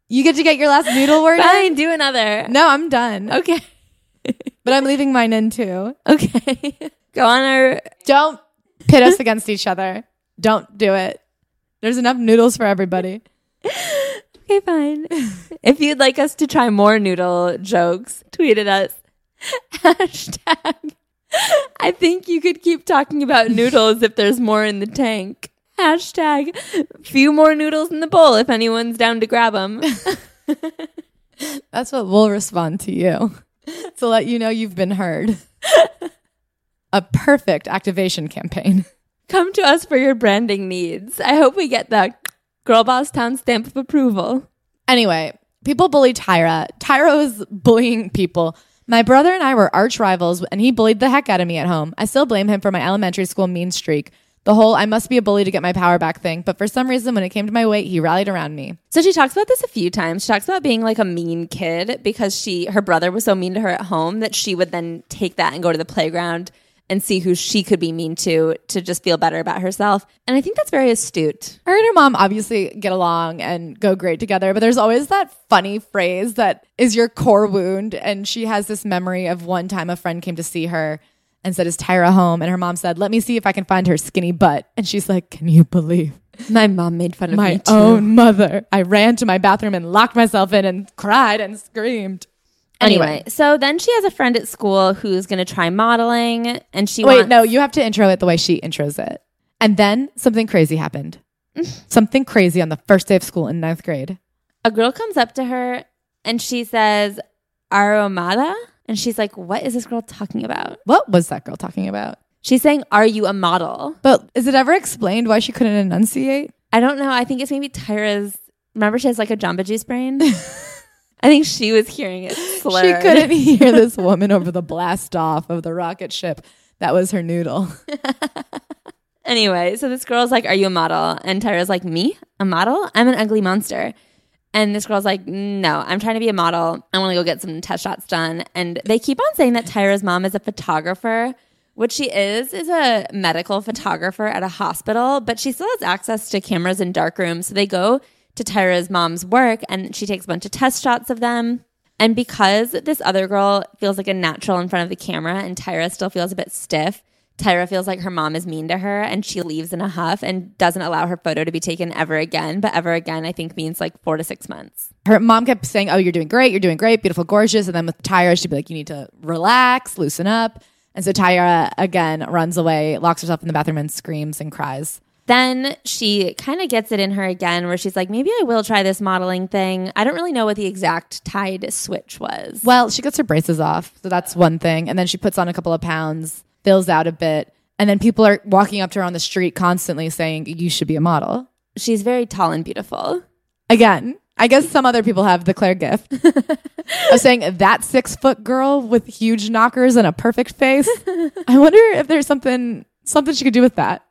You get to get your last noodle word? in? Fine, do another. No, I'm done. Okay. But I'm leaving mine in too. Okay. [laughs] Go on our. Don't pit us against each other. Don't do it. There's enough noodles for everybody. [laughs] Okay, fine. [laughs] if you'd like us to try more noodle jokes, tweet at us. [laughs] Hashtag. I think you could keep talking about noodles if there's more in the tank. Hashtag. Few more noodles in the bowl if anyone's down to grab them. That's what we'll respond to you to let you know you've been heard. A perfect activation campaign. Come to us for your branding needs. I hope we get the Girl Boss Town stamp of approval. Anyway, people bully Tyra. Tyra was bullying people. My brother and I were arch rivals, and he bullied the heck out of me at home. I still blame him for my elementary school mean streak. The whole I must be a bully to get my power back thing, but for some reason, when it came to my weight, he rallied around me. So she talks about this a few times. She talks about being like a mean kid because she her brother was so mean to her at home that she would then take that and go to the playground and see who she could be mean to to just feel better about herself. And I think that's very astute. Her and her mom obviously get along and go great together, but there's always that funny phrase that is your core wound. And she has this memory of one time a friend came to see her and said, Is Tyra home? And her mom said, Let me see if I can find her skinny butt. And she's like, Can you believe My mom made fun of my me too. own mother? I ran to my bathroom and locked myself in and cried and screamed. Anyway, so then she has a friend at school who's going to try modeling and she Wait, wants, no, you have to intro it the way she intros it. And then something crazy happened. [laughs] something crazy on the first day of school in ninth grade. a girl comes up to her and she says, Aromada? And she's like, What is this girl talking about? What was that girl talking about? She's saying, Are you a model? But is it ever explained why she couldn't enunciate? I don't know. I think it's maybe Tyra's. Remember, she has like a Jamba Juice brain? [laughs] I think she was hearing it [laughs] slurred. She couldn't [laughs] hear this woman over the blast off of the rocket ship. That was her noodle. [laughs] Anyway, so this girl's like, Are you a model? And Tyra's like, Me? A model? I'm an ugly monster. And this girl's like, No, I'm trying to be a model. I want to go get some test shots done. And they keep on saying that Tyra's mom is a photographer. What she is, is a medical photographer at a hospital, but she still has access to cameras in dark rooms. So they go to Tyra's mom's work and she takes a bunch of test shots of them. And because this other girl feels like a natural in front of the camera and Tyra still feels a bit stiff, Tyra feels like her mom is mean to her and she leaves in a huff and doesn't allow her photo to be taken ever again. But ever again, I think means like four to six months. Her mom kept saying, Oh, you're doing great. You're doing great. Beautiful, gorgeous. And then with Tyra, she'd be like, You need to relax, loosen up. And so Tyra again runs away, locks herself in the bathroom, and screams and cries. Then she kind of gets it in her again where she's like, maybe I will try this modeling thing. I don't really know what the exact tide switch was. Well, she gets her braces off. So that's one thing. And then she puts on a couple of pounds, fills out a bit. And then people are walking up to her on the street constantly saying, You should be a model. She's very tall and beautiful. Again, I guess some other people have the Claire gift [laughs] of saying that six foot girl with huge knockers and a perfect face. [laughs] I wonder if there's something something she could do with that.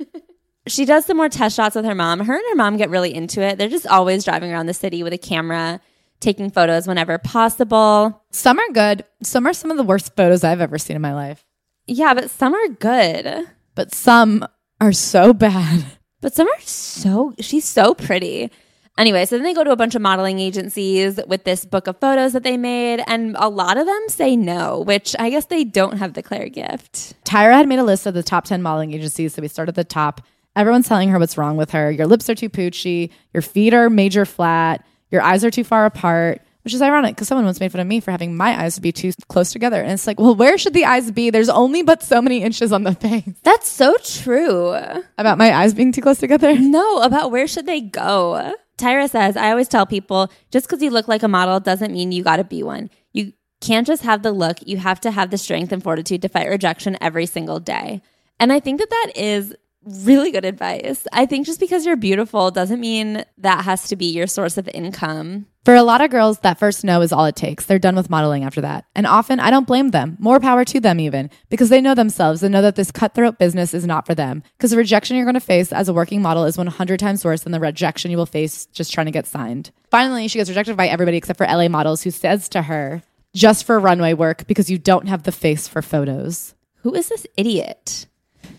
[laughs] She does some more test shots with her mom. Her and her mom get really into it. They're just always driving around the city with a camera, taking photos whenever possible. Some are good. Some are some of the worst photos I've ever seen in my life. Yeah, but some are good. But some are so bad. [laughs] But some are so, she's so pretty. Anyway, so then they go to a bunch of modeling agencies with this book of photos that they made, and a lot of them say no, which I guess they don't have the Claire gift. Tyra had made a list of the top 10 modeling agencies, so we start at the top. Everyone's telling her what's wrong with her. Your lips are too poochy, your feet are major flat, your eyes are too far apart, which is ironic because someone once made fun of me for having my eyes to be too close together. And it's like, well, where should the eyes be? There's only but so many inches on the [laughs] face. That's so true. About my eyes being too close together? [laughs] No, about where should they go? Tyra says, I always tell people just because you look like a model doesn't mean you got to be one. You can't just have the look, you have to have the strength and fortitude to fight rejection every single day. And I think that that is really good advice. I think just because you're beautiful doesn't mean that has to be your source of income. For a lot of girls, that first no is all it takes. They're done with modeling after that. And often, I don't blame them. More power to them, even, because they know themselves and know that this cutthroat business is not for them. Because the rejection you're going to face as a working model is 100 times worse than the rejection you will face just trying to get signed. Finally, she gets rejected by everybody except for LA Models, who says to her, just for runway work because you don't have the face for photos. Who is this idiot?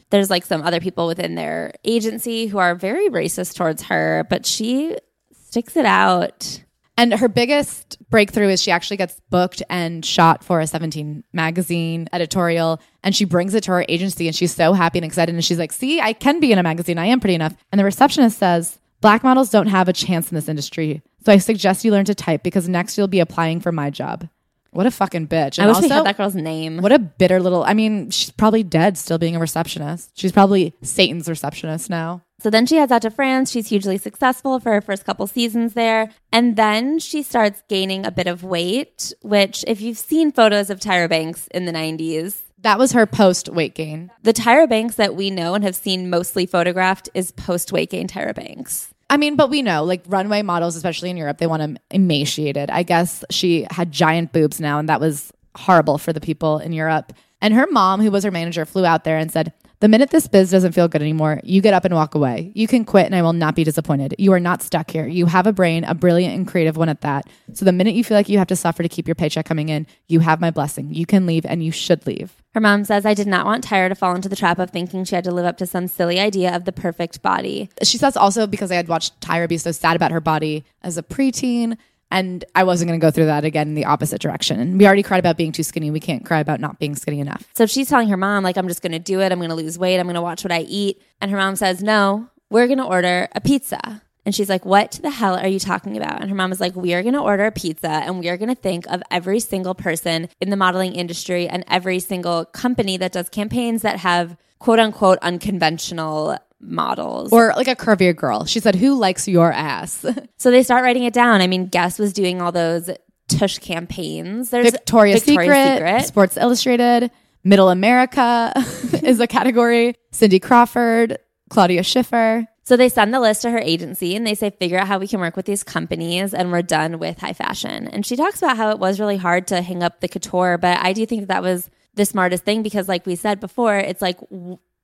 There's like some other people within their agency who are very racist towards her, but she sticks it out. And her biggest breakthrough is she actually gets booked and shot for a 17 magazine editorial. And she brings it to her agency and she's so happy and excited. And she's like, see, I can be in a magazine. I am pretty enough. And the receptionist says, Black models don't have a chance in this industry. So I suggest you learn to type because next you'll be applying for my job. What a fucking bitch. I wish we had that girl's name. What a bitter little. I mean, she's probably dead still being a receptionist. She's probably Satan's receptionist now. So then she heads out to France. She's hugely successful for her first couple seasons there. And then she starts gaining a bit of weight, which, if you've seen photos of Tyra Banks in the 90s, That was her post weight gain. the Tyra Banks that we know and have seen mostly photographed is post weight gain Tyra Banks. I mean, but we know, like runway models, especially in Europe, they want them emaciated. I guess she had giant boobs now, and that was horrible for the people in Europe. And her mom, who was her manager, flew out there and said, The minute this biz doesn't feel good anymore, you get up and walk away. You can quit, and I will not be disappointed. You are not stuck here. You have a brain, a brilliant and creative one at that. So the minute you feel like you have to suffer to keep your paycheck coming in, you have my blessing. You can leave, and you should leave. Her mom says, I did not want Tyra to fall into the trap of thinking she had to live up to some silly idea of the perfect body. she says also because I had watched Tyra be so sad about her body as a preteen, and I wasn't going to go through that again in the opposite direction. And we already cried about being too skinny. We can't cry about not being skinny enough. So she's telling her mom, like, I'm just going to do it. I'm going to lose weight. I'm going to watch what I eat. And her mom says, No, we're going to order a pizza. And she's like, What the hell are you talking about? And her mom is like, We are going to order a pizza and we are going to think of every single person in the modeling industry and every single company that does campaigns that have quote unquote unconventional models. Or like a curvier girl. She said, Who likes your ass? [laughs] so they start writing it down. I mean, Guess was doing all those tush campaigns. There's Victoria's, Secret, Sports Illustrated, Middle America [laughs] is a category, Cindy Crawford, Claudia Schiffer. So they send the list to her agency and they say, figure out how we can work with these companies and we're done with high fashion. And she talks about how it was really hard to hang up the couture, but I do think that, that was the smartest thing because, like we said before, it's like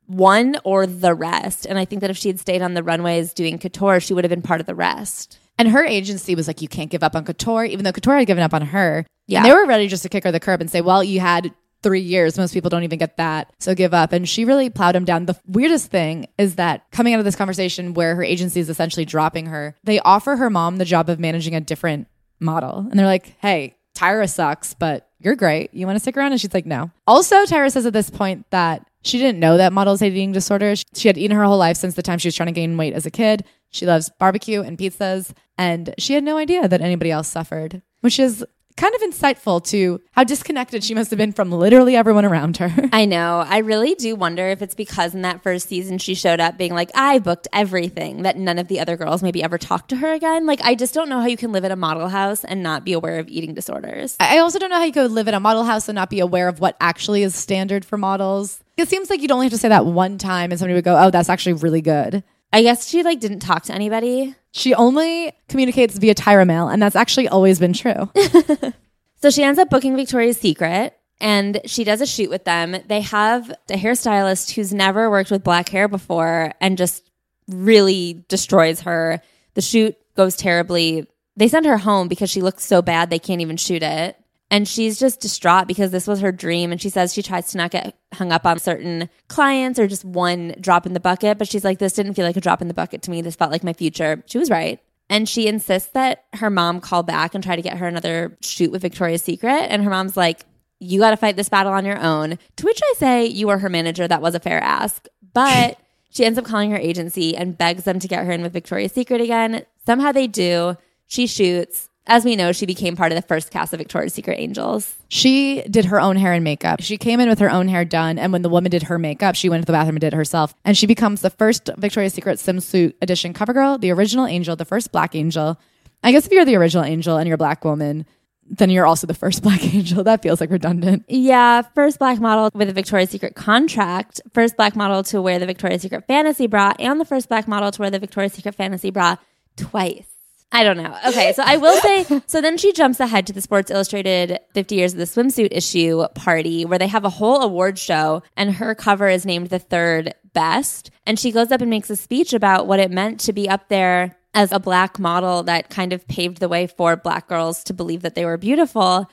one or the rest. And I think that if she had stayed on the runways doing couture, she would have been part of the rest. And her agency was like, You can't give up on couture, even though couture had given up on her. Yeah. And they were ready just to kick her the curb and say, Well, you had three years. Most people don't even get that. So give up. And she really plowed him down. The weirdest thing is that coming out of this conversation where her agency is essentially dropping her, they offer her mom the job of managing a different model. And they're like, hey, Tyra sucks, but you're great. You want to stick around? And she's like, no. Also, Tyra says at this point that she didn't know that models had eating disorders. She had eaten her whole life since the time she was trying to gain weight as a kid. She loves barbecue and pizzas. And she had no idea that anybody else suffered, which is kind of insightful to how disconnected she must have been from literally everyone around her. [laughs] I know. I really do wonder if it's because in that first season she showed up being like, I booked everything that none of the other girls maybe ever talked to her again. Like, I just don't know how you can live at a model house and not be aware of eating disorders. I also don't know how you could live in a model house and not be aware of what actually is standard for models. It seems like you'd only have to say that one time and somebody would go, oh, that's actually really good. I guess she like didn't talk to anybody. She only communicates via Tyra mail, and that's actually always been true. [laughs] So she ends up booking Victoria's Secret and she does a shoot with them. They have a hairstylist who's never worked with black hair before and just really destroys her. The shoot goes terribly. They send her home because she looks so bad they can't even shoot it. And she's just distraught because this was her dream. And she says she tries to not get hung up on certain clients or just one drop in the bucket. But she's like, this didn't feel like a drop in the bucket to me. This felt like my future. She was right. And she insists that her mom call back and try to get her another shoot with Victoria's Secret. And her mom's like, you got to fight this battle on your own. To which I say, you are her manager. That was a fair ask. But she ends up calling her agency and begs them to get her in with Victoria's Secret again. Somehow they do. She shoots. As we know, she became part of the first cast of Victoria's Secret Angels. She did her own hair and makeup. She came in with her own hair done. And when the woman did her makeup, she went to the bathroom and did it herself. And she becomes the first Victoria's Secret swimsuit edition cover girl, the original angel, the first black angel. I guess if you're the original angel and you're a black woman, then you're also the first [laughs] black angel. That feels like redundant. Yeah, first black model with a Victoria's Secret contract, first black model to wear the Victoria's Secret fantasy bra, and the first black model to wear the Victoria's Secret fantasy bra twice. I don't know. Okay, so I will say, [laughs] so then she jumps ahead to the Sports Illustrated 50 Years of the Swimsuit issue party where they have a whole award show and her cover is named the third best. And she goes up and makes a speech about what it meant to be up there as a black model that kind of paved the way for black girls to believe that they were beautiful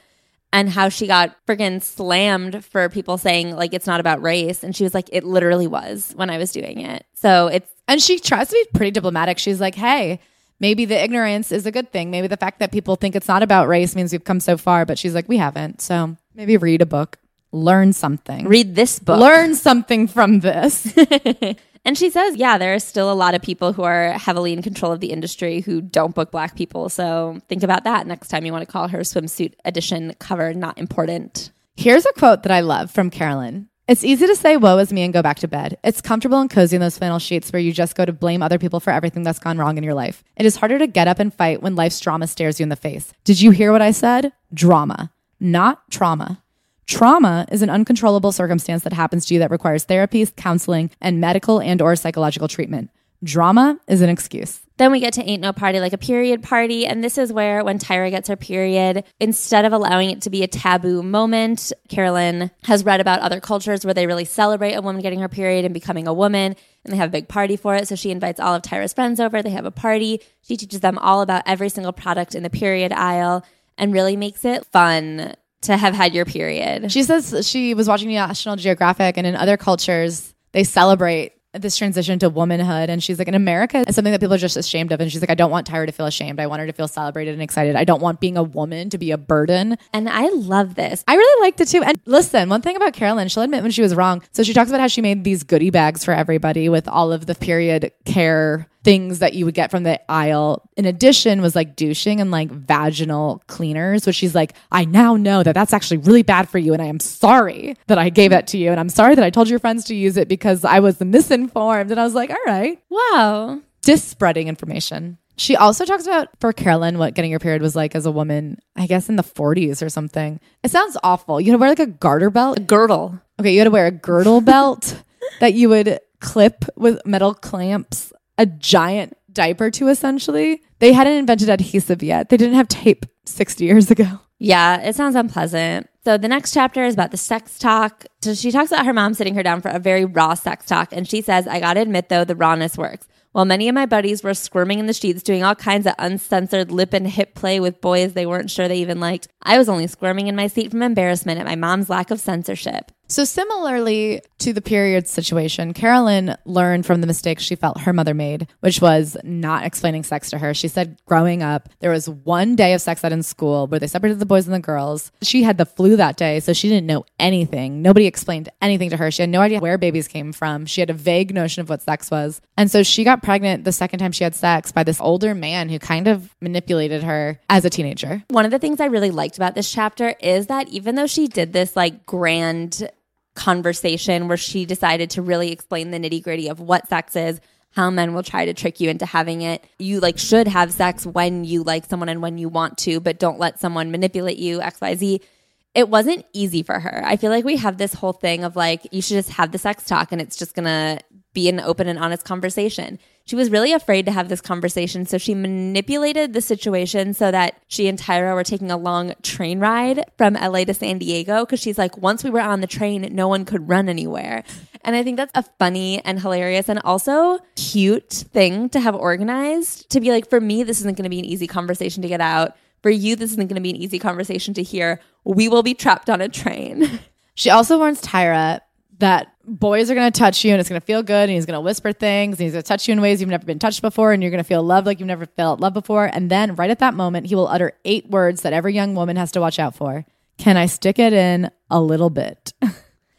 and how she got friggin' slammed for people saying like it's not about race and she was like it literally was when i was doing it so it's And she tries to be pretty diplomatic. She's like, hey, maybe the ignorance is a good thing. Maybe the fact that people think it's not about race means we've come so far. But she's like, we haven't. So maybe read a book, learn something. read this book Learn something from this. [laughs] and she says yeah there are still a lot of people who are heavily in control of the industry who don't book black people so think about that next time you want to call her swimsuit edition cover not important Here's a quote that I love from Carolyn. It's easy to say woe is me and go back to bed. It's comfortable and cozy in those flannel sheets where you just go to blame other people for everything that's gone wrong in your life. It is harder to get up and fight when life's drama stares you in the face. Did you hear what I said? Drama, not trauma. Trauma is an uncontrollable circumstance that happens to you that requires therapy, counseling, and medical and or psychological treatment. Drama is an excuse. Then we get to Ain't No Party Like a Period Party. And this is where, when Tyra gets her period, instead of allowing it to be a taboo moment, Carolyn has read about other cultures where they really celebrate a woman getting her period and becoming a woman. And they have a big party for it. So she invites all of Tyra's friends over. They have a party. She teaches them all about every single product in the period aisle and really makes it fun to have had your period. She says she was watching the National Geographic, and in other cultures, they celebrate this transition to womanhood. And she's like, in America, it's something that people are just ashamed of. And she's like, I don't want Tyra to feel ashamed. I want her to feel celebrated and excited. I don't want being a woman to be a burden. And I love this. I really liked it too. And listen, one thing about Carolyn, she'll admit when she was wrong. So she talks about how she made these goodie bags for everybody with all of the period care things that you would get from the aisle. In addition, was like douching and like vaginal cleaners, which she's like, I now know that that's actually really bad for you. And I am sorry that I gave that to you. And I'm sorry that I told your friends to use it because I was misinformed. And I was like, all right, Wow. dispreading information. She also talks about for Carolyn what getting your period was like as a woman, I guess in the 40s or something. It sounds awful. You had to wear like a garter belt. A girdle. Okay, you had to wear a girdle [laughs] belt that you would clip with metal clamps, a giant diaper to essentially. They hadn't invented adhesive yet. They didn't have tape 60 years ago. Yeah, it sounds unpleasant. So the next chapter is about the sex talk. So she talks about her mom sitting her down for a very raw sex talk. And she says, I gotta admit though, the rawness works. While many of my buddies were squirming in the sheets, doing all kinds of uncensored lip and hip play with boys they weren't sure they even liked, I was only squirming in my seat from embarrassment at my mom's lack of censorship. So, similarly to the period situation, Carolyn learned from the mistakes she felt her mother made, which was not explaining sex to her. She said growing up, there was one day of sex ed in school where they separated the boys and the girls. She had the flu that day, so she didn't know anything. Nobody explained anything to her. She had no idea where babies came from. She had a vague notion of what sex was. And so she got pregnant the second time she had sex by this older man who kind of manipulated her as a teenager. One of the things I really liked about this chapter is that even though she did this like grand conversation where she decided to really explain the nitty gritty of what sex is, how men will try to trick you into having it. You like should have sex when you like someone and when you want to, but don't let someone manipulate you, XYZ. It wasn't easy for her. I feel like we have this whole thing of like, you should just have the sex talk and it's just gonna be an open and honest conversation. She was really afraid to have this conversation, so she manipulated the situation so that she and Tyra were taking a long train ride from LA to San Diego because she's like, once we were on the train, no one could run anywhere. And I think that's a funny and hilarious and also cute thing to have organized to be like, for me, this isn't going to be an easy conversation to get out. For you, this isn't going to be an easy conversation to hear. We will be trapped on a train. [laughs] She also warns Tyra that boys are going to touch you and it's going to feel good and he's going to whisper things and he's going to touch you in ways you've never been touched before and you're going to feel love like you've never felt love before. And then right at that moment, he will utter eight words that every young woman has to watch out for. Can I stick it in a little bit? [laughs]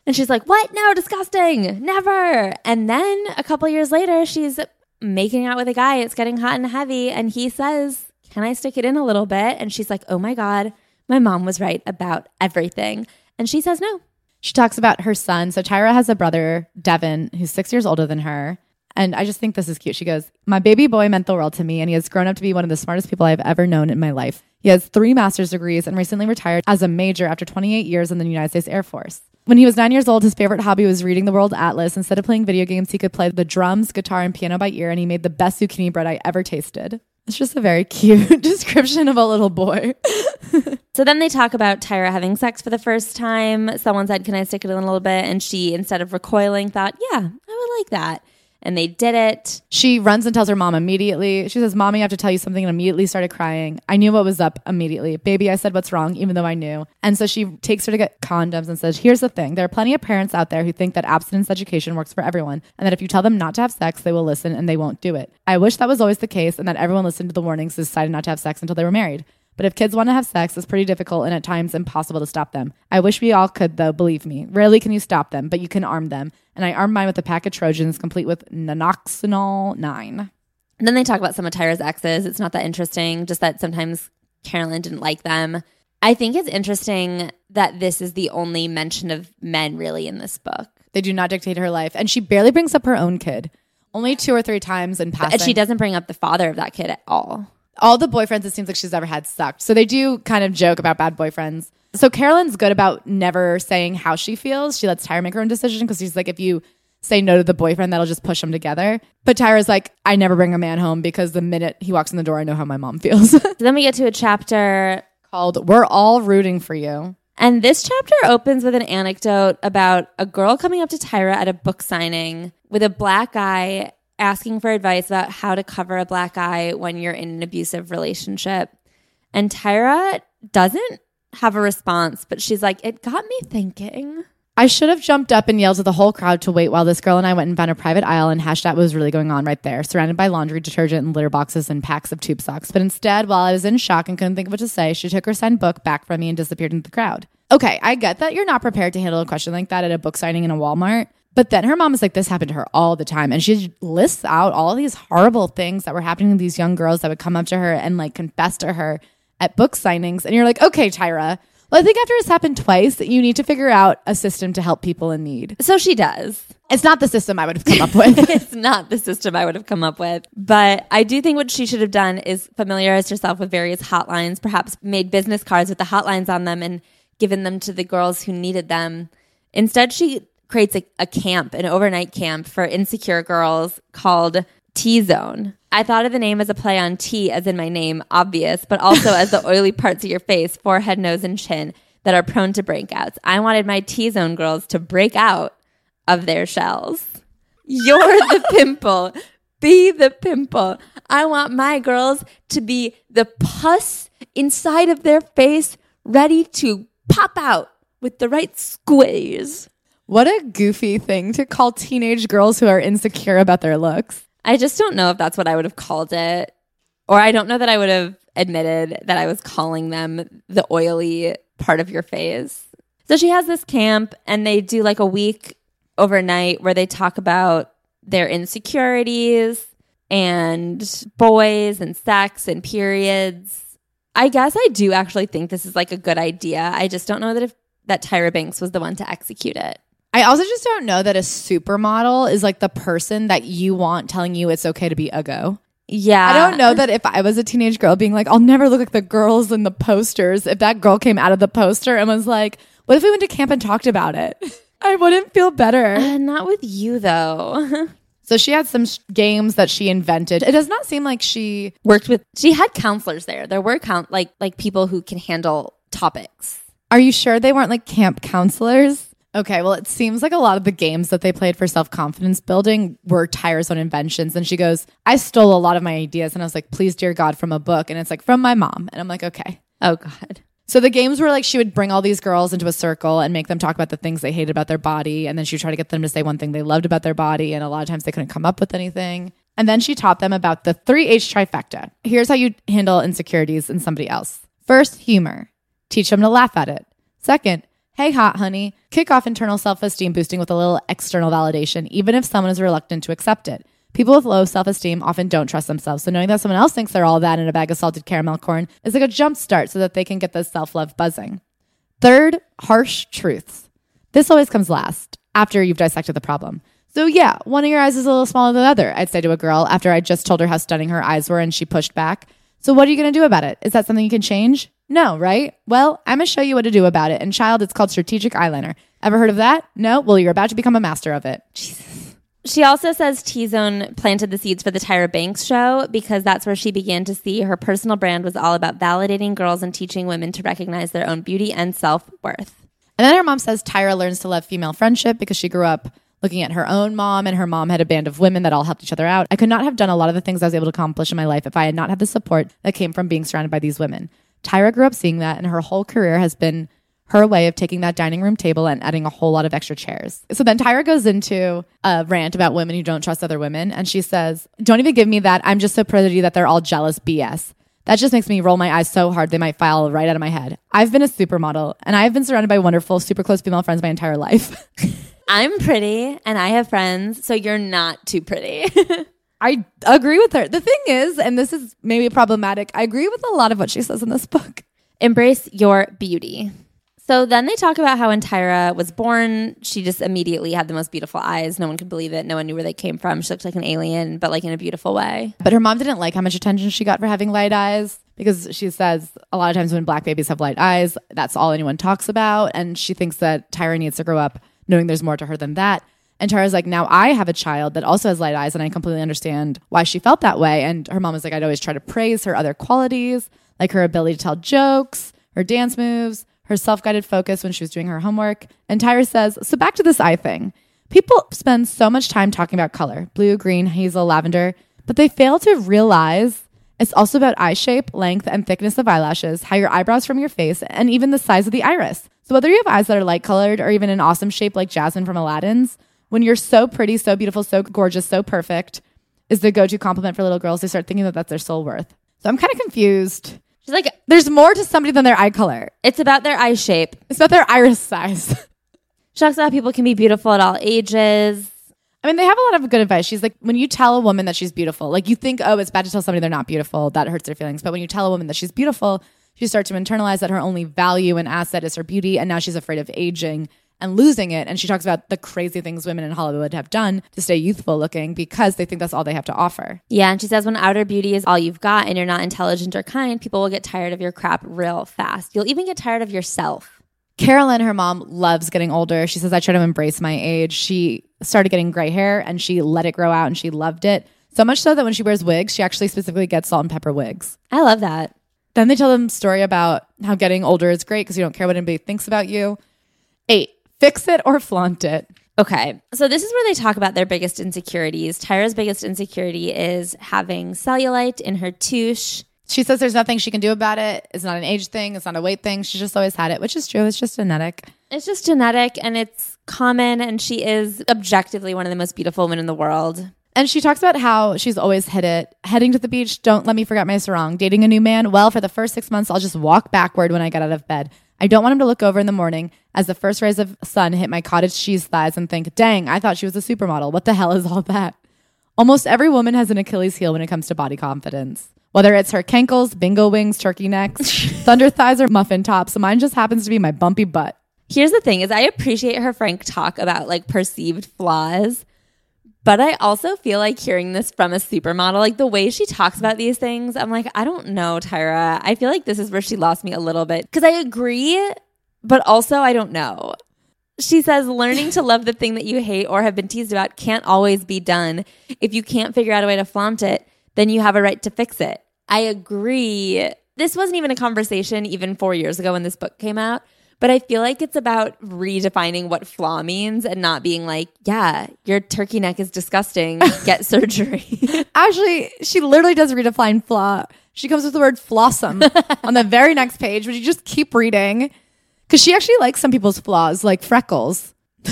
And she's like, What? No, disgusting. Never. And then a couple years later, she's making out with a guy. It's getting hot and heavy. And he says, Can I stick it in a little bit? And she's like, Oh my God, my mom was right about everything. And she says, No. She talks about her son. So Tyra has a brother, Devin, who's six years older than her. And I just think this is cute. She goes, My baby boy meant the world to me, and he has grown up to be one of the smartest people I've ever known in my life. He has three master's degrees and recently retired as a major after 28 years in the United States Air Force. When he was nine years old, his favorite hobby was reading the World Atlas. Instead of playing video games, he could play the drums, guitar, and piano by ear, and he made the best zucchini bread I ever tasted. It's just a very cute [laughs] description of a little boy. [laughs] So then they talk about Tyra having sex for the first time. Someone said, Can I stick it in a little bit? And she, instead of recoiling, thought, Yeah, I would like that. And they did it. She runs and tells her mom immediately. She says, Mommy, I have to tell you something, and immediately started crying. I knew what was up immediately. Baby, I said what's wrong, even though I knew. And so she takes her to get condoms and says, Here's the thing there are plenty of parents out there who think that abstinence education works for everyone, and that if you tell them not to have sex, they will listen and they won't do it. I wish that was always the case and that everyone listened to the warnings and decided not to have sex until they were married. But if kids want to have sex, it's pretty difficult and at times impossible to stop them. I wish we all could, though, believe me. Rarely can you stop them, but you can arm them. And I armed mine with a pack of Trojans complete with Nonoxynol 9. And then they talk about some of Tyra's exes. It's not that interesting, just that sometimes Carolyn didn't like them. I think it's interesting that this is the only mention of men really in this book. They do not dictate her life. And she barely brings up her own kid. Only two or three times in passing. And she doesn't bring up the father of that kid at all. All the boyfriends it seems like she's ever had sucked. So they do kind of joke about bad boyfriends. So Carolyn's good about never saying how she feels. She lets Tyra make her own decision because she's like, if you say no to the boyfriend, that'll just push them together. But Tyra's like, I never bring a man home because the minute he walks in the door, I know how my mom feels. [laughs] Then we get to a chapter, Called We're All Rooting for You. and this chapter opens with an anecdote about a girl coming up to Tyra at a book signing with a black guy asking for advice about how to cover a black eye when you're in an abusive relationship. And Tyra doesn't have a response, but she's like, it got me thinking. I should have jumped up and yelled to the whole crowd to wait while this girl and I went and found a private aisle and hashed out what was really going on right there, surrounded by laundry detergent and litter boxes and packs of tube socks. But instead, while I was in shock and couldn't think of what to say, she took her signed book back from me and disappeared into the crowd. Okay, I get that you're not prepared to handle a question like that at a book signing in a Walmart. But then her mom is like, this happened to her all the time. And she lists out all these horrible things that were happening to these young girls that would come up to her and like confess to her at book signings. And you're like, okay, Tyra. Well, I think after this happened twice, that you need to figure out a system to help people in need. So she does. It's not the system I would have come up with. [laughs] it's not the system I would have come up with. But I do think what she should have done is familiarize herself with various hotlines, perhaps made business cards with the hotlines on them and given them to the girls who needed them. Instead, she creates a, a camp, an overnight camp for insecure girls called T Zone. I thought of the name as a play on T, as in my name, obvious, but also as the [laughs] oily parts of your face, forehead, nose, and chin that are prone to breakouts. I wanted my T Zone girls to break out of their shells. You're the [laughs] pimple. Be the pimple. I want my girls to be the pus inside of their face, ready to pop out with the right squeeze. What a goofy thing to call teenage girls who are insecure about their looks. I just don't know if that's what I would have called it. Or I don't know that I would have admitted that I was calling them the oily part of your face. So she has this camp and they do like a week overnight where they talk about their insecurities and boys and sex and periods. I guess I do actually think this is like a good idea. I just don't know that if that Tyra Banks was the one to execute it. I also just don't know that a supermodel is like the person that you want telling you it's okay to be a go. Yeah. I don't know that if I was a teenage girl being like, I'll never look like the girls in the posters, if that girl came out of the poster and was like, what if we went to camp and talked about it? [laughs] I wouldn't feel better. Uh, not with you though. [laughs] So she had some sh- games that she invented. It does not seem like she worked with she had counselors there there were count like like people who can handle topics Are you sure they weren't like camp counselors? Okay, well, it seems like a lot of the games that they played for self confidence building were Tyra's own inventions. And she goes, I stole a lot of my ideas. And I was like, please, dear God, from a book. And it's like, from my mom. And I'm like, okay. Oh, God. So the games were like she would bring all these girls into a circle and make them talk about the things they hated about their body. And then she would try to get them to say one thing they loved about their body. And a lot of times they couldn't come up with anything. And then she taught them about the 3H trifecta. Here's how you handle insecurities in somebody else. First, humor. Teach them to laugh at it. Second, hey, hot honey. Kick off internal self esteem boosting with a little external validation, even if someone is reluctant to accept it. People with low self esteem often don't trust themselves. So knowing that someone else thinks they're all that in a bag of salted caramel corn is like a jump start so that they can get this self love buzzing. Third, harsh truths. This always comes last after you've dissected the problem. So yeah, one of your eyes is a little smaller than the other, I'd say to a girl after I just told her how stunning her eyes were and she pushed back. So what are you going to do about it? Is that something you can change? No, right? Well, I'm going to show you what to do about it. And child, it's called strategic eyeliner. Ever heard of that? No? Well, you're about to become a master of it. She also says T Zone planted the seeds for the Tyra Banks show because that's where she began to see her personal brand was all about validating girls and teaching women to recognize their own beauty and self worth. And then her mom says Tyra learns to love female friendship because she grew up looking at her own mom and her mom had a band of women that all helped each other out. I could not have done a lot of the things I was able to accomplish in my life if I had not had the support that came from being surrounded by these women. Tyra grew up seeing that and her whole career has been her way of taking that dining room table and adding a whole lot of extra chairs. So then Tyra goes into a rant about women who don't trust other women. And she says, Don't even give me that. I'm just so pretty that they're all jealous BS. That just makes me roll my eyes so hard they might file right out of my head. I've been a supermodel and I've been surrounded by wonderful, super close female friends my entire life. [laughs] I'm pretty and I have friends, so you're not too pretty. [laughs] I agree with her. The thing is, and this is maybe problematic, I agree with a lot of what she says in this book. Embrace your beauty. So then they talk about how when Tyra was born, she just immediately had the most beautiful eyes. No one could believe it. No one knew where they came from. She looked like an alien, but like in a beautiful way. But her mom didn't like how much attention she got for having light eyes because she says a lot of times when black babies have light eyes, that's all anyone talks about. And she thinks that Tyra needs to grow up knowing there's more to her than that. And Tyra's like, now I have a child that also has light eyes, and I completely understand why she felt that way. And her mom was like, I'd always try to praise her other qualities, like her ability to tell jokes, her dance moves, her self guided focus when she was doing her homework. And Tyra says, So back to this eye thing. People spend so much time talking about color blue, green, hazel, lavender, but they fail to realize it's also about eye shape, length, and thickness of eyelashes, how your eyebrows from your face, and even the size of the iris. So whether you have eyes that are light colored or even an awesome shape like Jasmine from Aladdin's, when you're so pretty, so beautiful, so gorgeous, so perfect, is the go to compliment for little girls. They start thinking that that's their soul worth. So I'm kind of confused. She's like, There's more to somebody than their eye color. it's about their eye shape. It's about their iris size. [laughs] She talks about how people can be beautiful at all ages. I mean, they have a lot of good advice. She's like, when you tell a woman that she's beautiful, like you think, oh, it's bad to tell somebody they're not beautiful. That hurts their feelings. But when you tell a woman that she's beautiful, she starts to internalize that her only value and asset is her beauty. And now she's afraid of aging and losing it. And she talks about the crazy things women in Hollywood have done to stay youthful looking because they think that's all they have to offer. Yeah, and she says when outer beauty is all you've got and you're not intelligent or kind, people will get tired of your crap real fast. You'll even get tired of yourself. Carolyn, her mom, loves getting older. She says, I try to embrace my age. She started getting gray hair and she let it grow out and she loved it. So much so that when she wears wigs, she actually specifically gets salt and pepper wigs. I love that. Then they tell them story about how getting older is great because you don't care what anybody thinks about you. Eight, fix it or flaunt it. Okay. So this is where they talk about their biggest insecurities. Tyra's biggest insecurity is having cellulite in her touche. She says there's nothing she can do about it. It's not an age thing. It's not a weight thing. She's just always had it, which is true. It's just genetic. It's just genetic and it's common and she is objectively one of the most beautiful women in the world. And she talks about how she's always hit it. Heading to the beach, don't let me forget my sarong. Dating a new man, well, for the first six months, I'll just walk backward when I get out of bed. I don't want him to look over in the morning as the first rays of sun hit my cottage cheese thighs and think, dang, I thought she was a supermodel. What the hell is all that? Almost every woman has an Achilles heel when it comes to body confidence. Whether it's her cankles, bingo wings, turkey necks, [laughs] thunder thighs, or muffin tops, So mine just happens to be my bumpy butt. Here's the thing is I appreciate her frank talk about like perceived flaws. But I also feel like hearing this from a supermodel, like the way she talks about these things, I'm like, I don't know, Tyra. I feel like this is where she lost me a little bit because I agree, but also I don't know. She says, learning to love the thing that you hate or have been teased about can't always be done. If you can't figure out a way to flaunt it, then you have a right to fix it. I agree. This wasn't even a conversation even four years ago when this book came out, But I feel like it's about redefining what flaw means and not being like, yeah, your turkey neck is disgusting. [laughs] Get surgery. Actually, she literally does redefine flaw. She comes with the word flawsome [laughs] on the very next page, which you just keep reading. Because she actually likes some people's flaws, like freckles. [laughs] but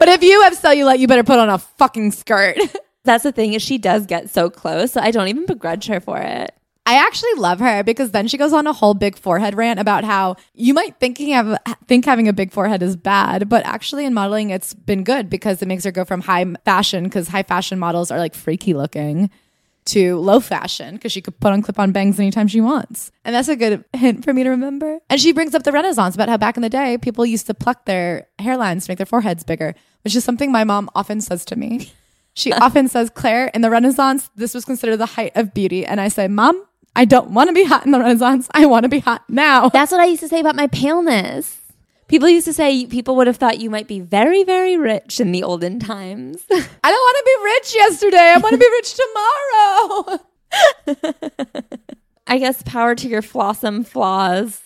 if you have cellulite, you better put on a fucking skirt. That's the thing is she does get so close. So I don't even begrudge her for it. I actually love her because then she goes on a whole big forehead rant about how you might thinking of think having a big forehead is bad, but actually in modeling it's been good because it makes her go from high fashion because high fashion models are like freaky looking to low fashion because she could put on clip on bangs anytime she wants. And that's a good hint for me to remember. And she brings up the Renaissance about how back in the day people used to pluck their hairlines to make their foreheads bigger, which is something my mom often says to me. She [laughs] often says, Claire, in the Renaissance, this was considered the height of beauty. And I say, Mom, I don't want to be hot in the Renaissance. I want to be hot now. [laughs] That's what I used to say about my paleness. People used to say people would have thought you might be very, very rich in the olden times. [laughs] I don't want to be rich yesterday. I want to be rich tomorrow. [laughs] I guess power to your flawsome flaws.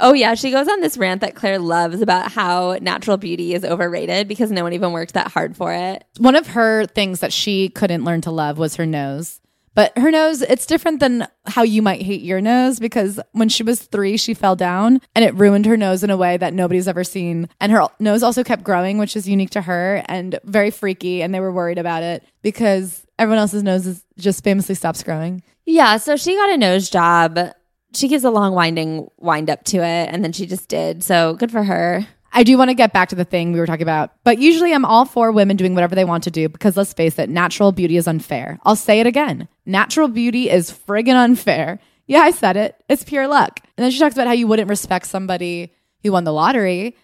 Oh, yeah. She goes on this rant that Claire loves about how natural beauty is overrated because no one even worked that hard for it. One of her things that she couldn't learn to love was her nose. But her nose, it's different than how you might hate your nose because when she was three, she fell down and it ruined her nose in a way that nobody's ever seen. And her nose also kept growing, which is unique to her and very freaky. And they were worried about it because everyone else's nose just famously stops growing. Yeah. So she got a nose job. She gives a long winding wind up to it. And then she just did. So good for her. I do want to get back to the thing we were talking about, but usually I'm all for women doing whatever they want to do because let's face it, natural beauty is unfair. I'll say it again. Natural beauty is friggin' unfair. Yeah, I said it. It's pure luck. And then she talks about how you wouldn't respect somebody who won the lottery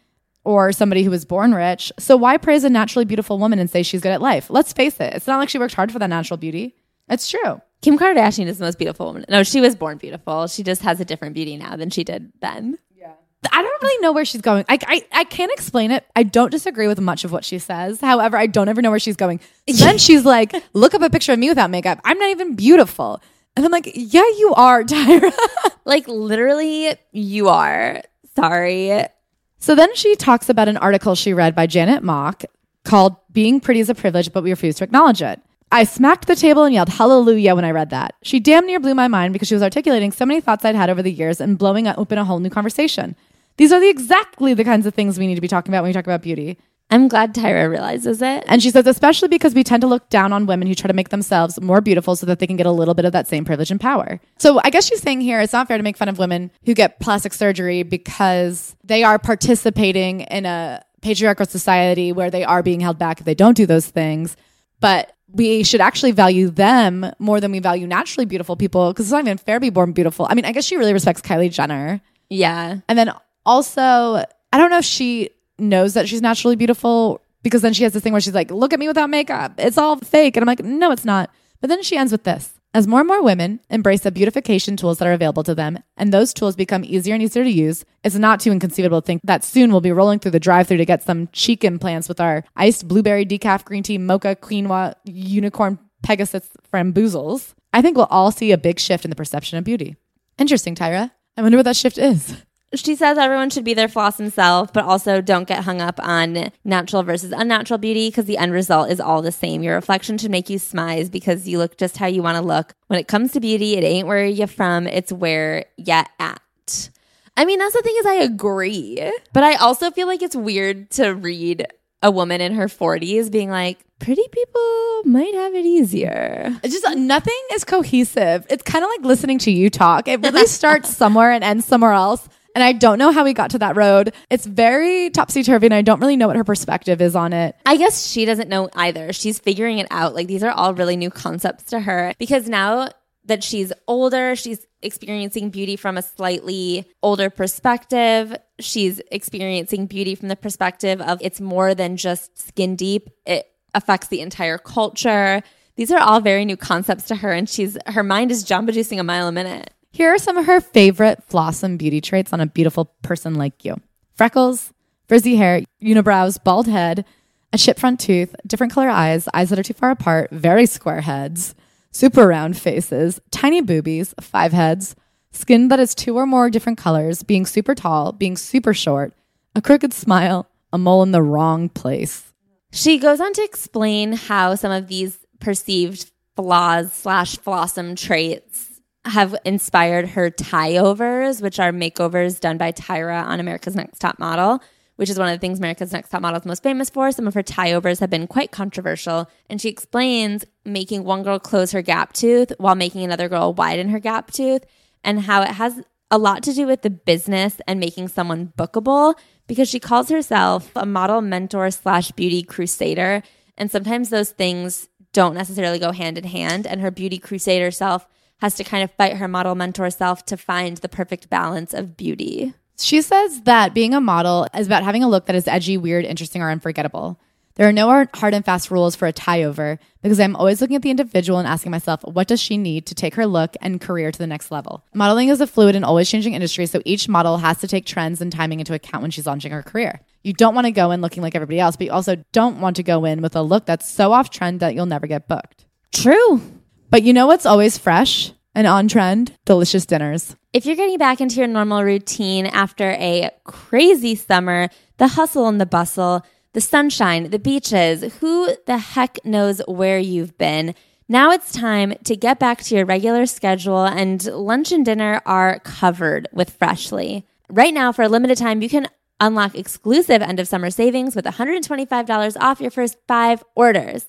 or somebody who was born rich. So why praise a naturally beautiful woman and say she's good at life? Let's face it. It's not like she worked hard for that natural beauty. It's true. Kim Kardashian is the most beautiful woman. No, she was born beautiful. She just has a different beauty now than she did then. I don't really know where she's going. I, I, I can't explain it. I don't disagree with much of what she says. However, I don't ever know where she's going. So [laughs] then she's like, look up a picture of me without makeup. I'm not even beautiful. And I'm like, yeah, you are, [laughs] Tyra. like, literally, you are. Sorry. So then she talks about an article she read by Janet Mock called Being Pretty is a Privilege, but We Refuse to Acknowledge It. I smacked the table and yelled hallelujah when I read that. She damn near blew my mind because she was articulating so many thoughts I'd had over the years and blowing open a whole new conversation. These are the exactly the kinds of things we need to be talking about when we talk about beauty. I'm glad Tyra realizes it. And she says, especially because we tend to look down on women who try to make themselves more beautiful so that they can get a little bit of that same privilege and power. So I guess she's saying here it's not fair to make fun of women who get plastic surgery because they are participating in a patriarchal society where they are being held back if they don't do those things. But we should actually value them more than we value naturally beautiful people because it's not even fair to be born beautiful. I mean, I guess she really respects Kylie Jenner. Yeah. And then also, I don't know if she knows that she's naturally beautiful because then she has this thing where she's like, look at me without makeup. It's all fake. And I'm like, no, it's not. But then she ends with this. As more and more women embrace the beautification tools that are available to them, and those tools become easier and easier to use, it's not too inconceivable to think that soon we'll be rolling through the drive through to get some cheek implants with our iced blueberry decaf green tea mocha quinoa unicorn pegasus framboozles. I think we'll all see a big shift in the perception of beauty. Interesting, Tyra. I wonder what that shift is. She says everyone should be their floss self, but also don't get hung up on natural versus unnatural beauty because the end result is all the same. Your reflection should make you smize because you look just how you want to look. When it comes to beauty, it ain't where you're from, it's where you're at. I mean, that's the thing is I agree, but I also feel like it's weird to read a woman in her 40s being like, pretty people might have it easier. It's just nothing is cohesive. It's kind of like listening to you talk. It really starts somewhere and ends somewhere else. And I don't know how we got to that road. It's very topsy turvy, and I don't really know what her perspective is on it. I guess she doesn't know either. She's figuring it out. Like these are all really new concepts to her because now that she's older, she's experiencing beauty from a slightly older perspective. She's experiencing beauty from the perspective of it's more than just skin deep. It affects the entire culture. These are all very new concepts to her and she's her mind is jamba juicing a mile a minute. Here are some of her favorite flawsome beauty traits on a beautiful person like you freckles, frizzy hair, unibrows, bald head, a chip front tooth, different color eyes, eyes that are too far apart, very square heads, super round faces, tiny boobies, five heads, skin that is two or more different colors, being super tall, being super short, a crooked smile, a mole in the wrong place. She goes on to explain how some of these perceived flaws slash flawsome traits have inspired her tie overs, which are makeovers done by Tyra on America's Next Top Model, which is one of the things America's Next Top Model is most famous for. Some of her tie overs have been quite controversial. And she explains making one girl close her gap tooth while making another girl widen her gap tooth and how it has a lot to do with the business and making someone bookable because she calls herself a model mentor slash beauty crusader. And sometimes those things don't necessarily go hand in hand. And her beauty crusader self has to kind of fight her model mentor self to find the perfect balance of beauty. She says that being a model is about having a look that is edgy, weird, interesting, or unforgettable. There are no hard and fast rules for a tie over because I'm always looking at the individual and asking myself, what does she need to take her look and career to the next level? Modeling is a fluid and always changing industry, so each model has to take trends and timing into account when she's launching her career. You don't want to go in looking like everybody else, but you also don't want to go in with a look that's so off trend that you'll never get booked. True. But you know what's always fresh and on trend? Delicious dinners. If you're getting back into your normal routine after a crazy summer, the hustle and the bustle, the sunshine, the beaches, who the heck knows where you've been? Now it's time to get back to your regular schedule, and lunch and dinner are covered with Freshly. Right now, for a limited time, you can unlock exclusive end of summer savings with $125 off your first five orders.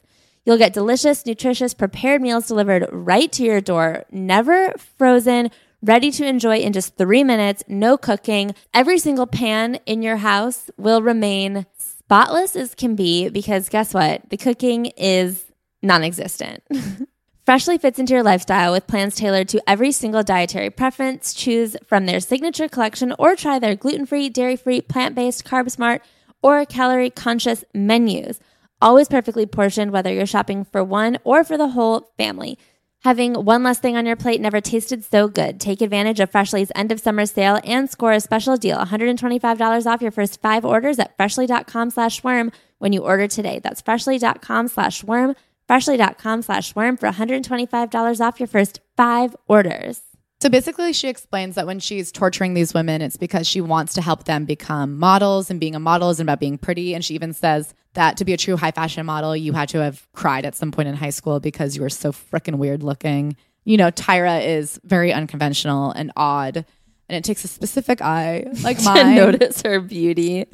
You'll get delicious, nutritious, prepared meals delivered right to your door, never frozen, ready to enjoy in just three minutes, no cooking. Every single pan in your house will remain spotless as can be because guess what? The cooking is non existent. [laughs] Freshly fits into your lifestyle with plans tailored to every single dietary preference. Choose from their signature collection or try their gluten free, dairy free, plant based, carb smart, or calorie conscious menus. Always perfectly portioned, whether you're shopping for one or for the whole family. Having one less thing on your plate never tasted so good. Take advantage of Freshly's end of summer sale and score a special deal $125 off your first five orders at freshly.com slash worm when you order today. That's freshly.com slash worm, freshly.com slash worm for $125 off your first five orders. So basically, she explains that when she's torturing these women, it's because she wants to help them become models, and being a model isn't about being pretty. And she even says that to be a true high fashion model, you had to have cried at some point in high school because you were so freaking weird looking. You know, Tyra is very unconventional and odd, and it takes a specific eye like [laughs] mine, To notice her beauty.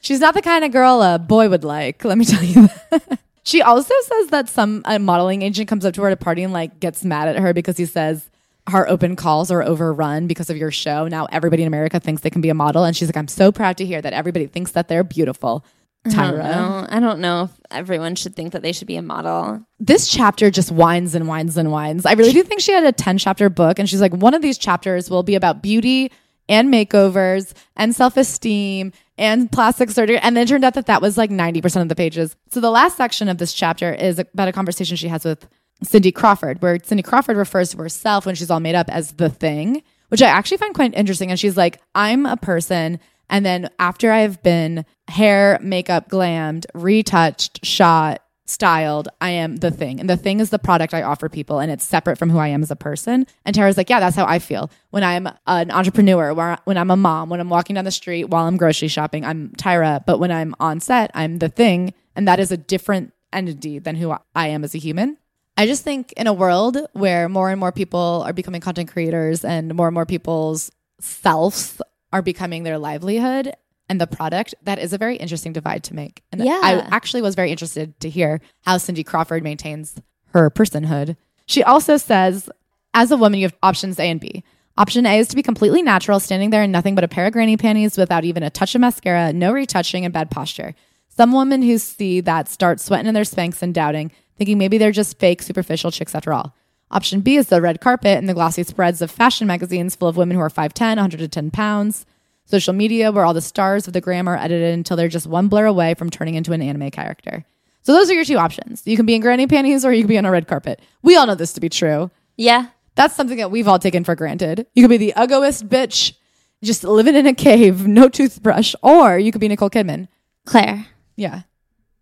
She's not the kind of girl a boy would like. Let me tell you that. [laughs] she also says that some a modeling agent comes up to her at a party and like gets mad at her because he says her open calls are overrun because of your show. Now everybody in America thinks they can be a model, and she's like, "I'm so proud to hear that everybody thinks that they're beautiful." I don't Tyra. know. I don't know if everyone should think that they should be a model. This chapter just whines and whines and whines. I really do think she had a 10 chapter book, and she's like, one of these chapters will be about beauty and makeovers and self esteem and plastic surgery. And then it turned out that that was like 90% of the pages. So the last section of this chapter is about a conversation she has with Cindy Crawford, where Cindy Crawford refers to herself when she's all made up as the thing, which I actually find quite interesting. And she's like, I'm a person. And then after I've been hair, makeup, glammed, retouched, shot, styled, I am the thing. And the thing is the product I offer people and it's separate from who I am as a person. And Tyra's like, yeah, that's how I feel. When I'm an entrepreneur, when I'm a mom, when I'm walking down the street while I'm grocery shopping, I'm Tyra. But when I'm on set, I'm the thing. And that is a different entity than who I am as a human. I just think in a world where more and more people are becoming content creators and more and more people's selves are becoming their livelihood and the product, that is a very interesting divide to make. And Yeah. I actually was very interested to hear how Cindy Crawford maintains her personhood. She also says, as a woman, you have options A and B. Option A is to be completely natural, standing there in nothing but a pair of granny panties without even a touch of mascara, no retouching, and bad posture. Some women who see that start sweating in their Spanx and doubting, thinking maybe they're just fake, superficial chicks after all. Option B is the red carpet and the glossy spreads of fashion magazines full of women who are 5'10, 110 pounds. Social media, where all the stars of the gram are edited until they're just one blur away from turning into an anime character. So those are your two options. You can be in granny panties or you can be on a red carpet. We all know this to be true. Yeah. That's something that we've all taken for granted. You could be the ugliest bitch, just living in a cave, no toothbrush, or you could be Nicole Kidman. Claire, Yeah.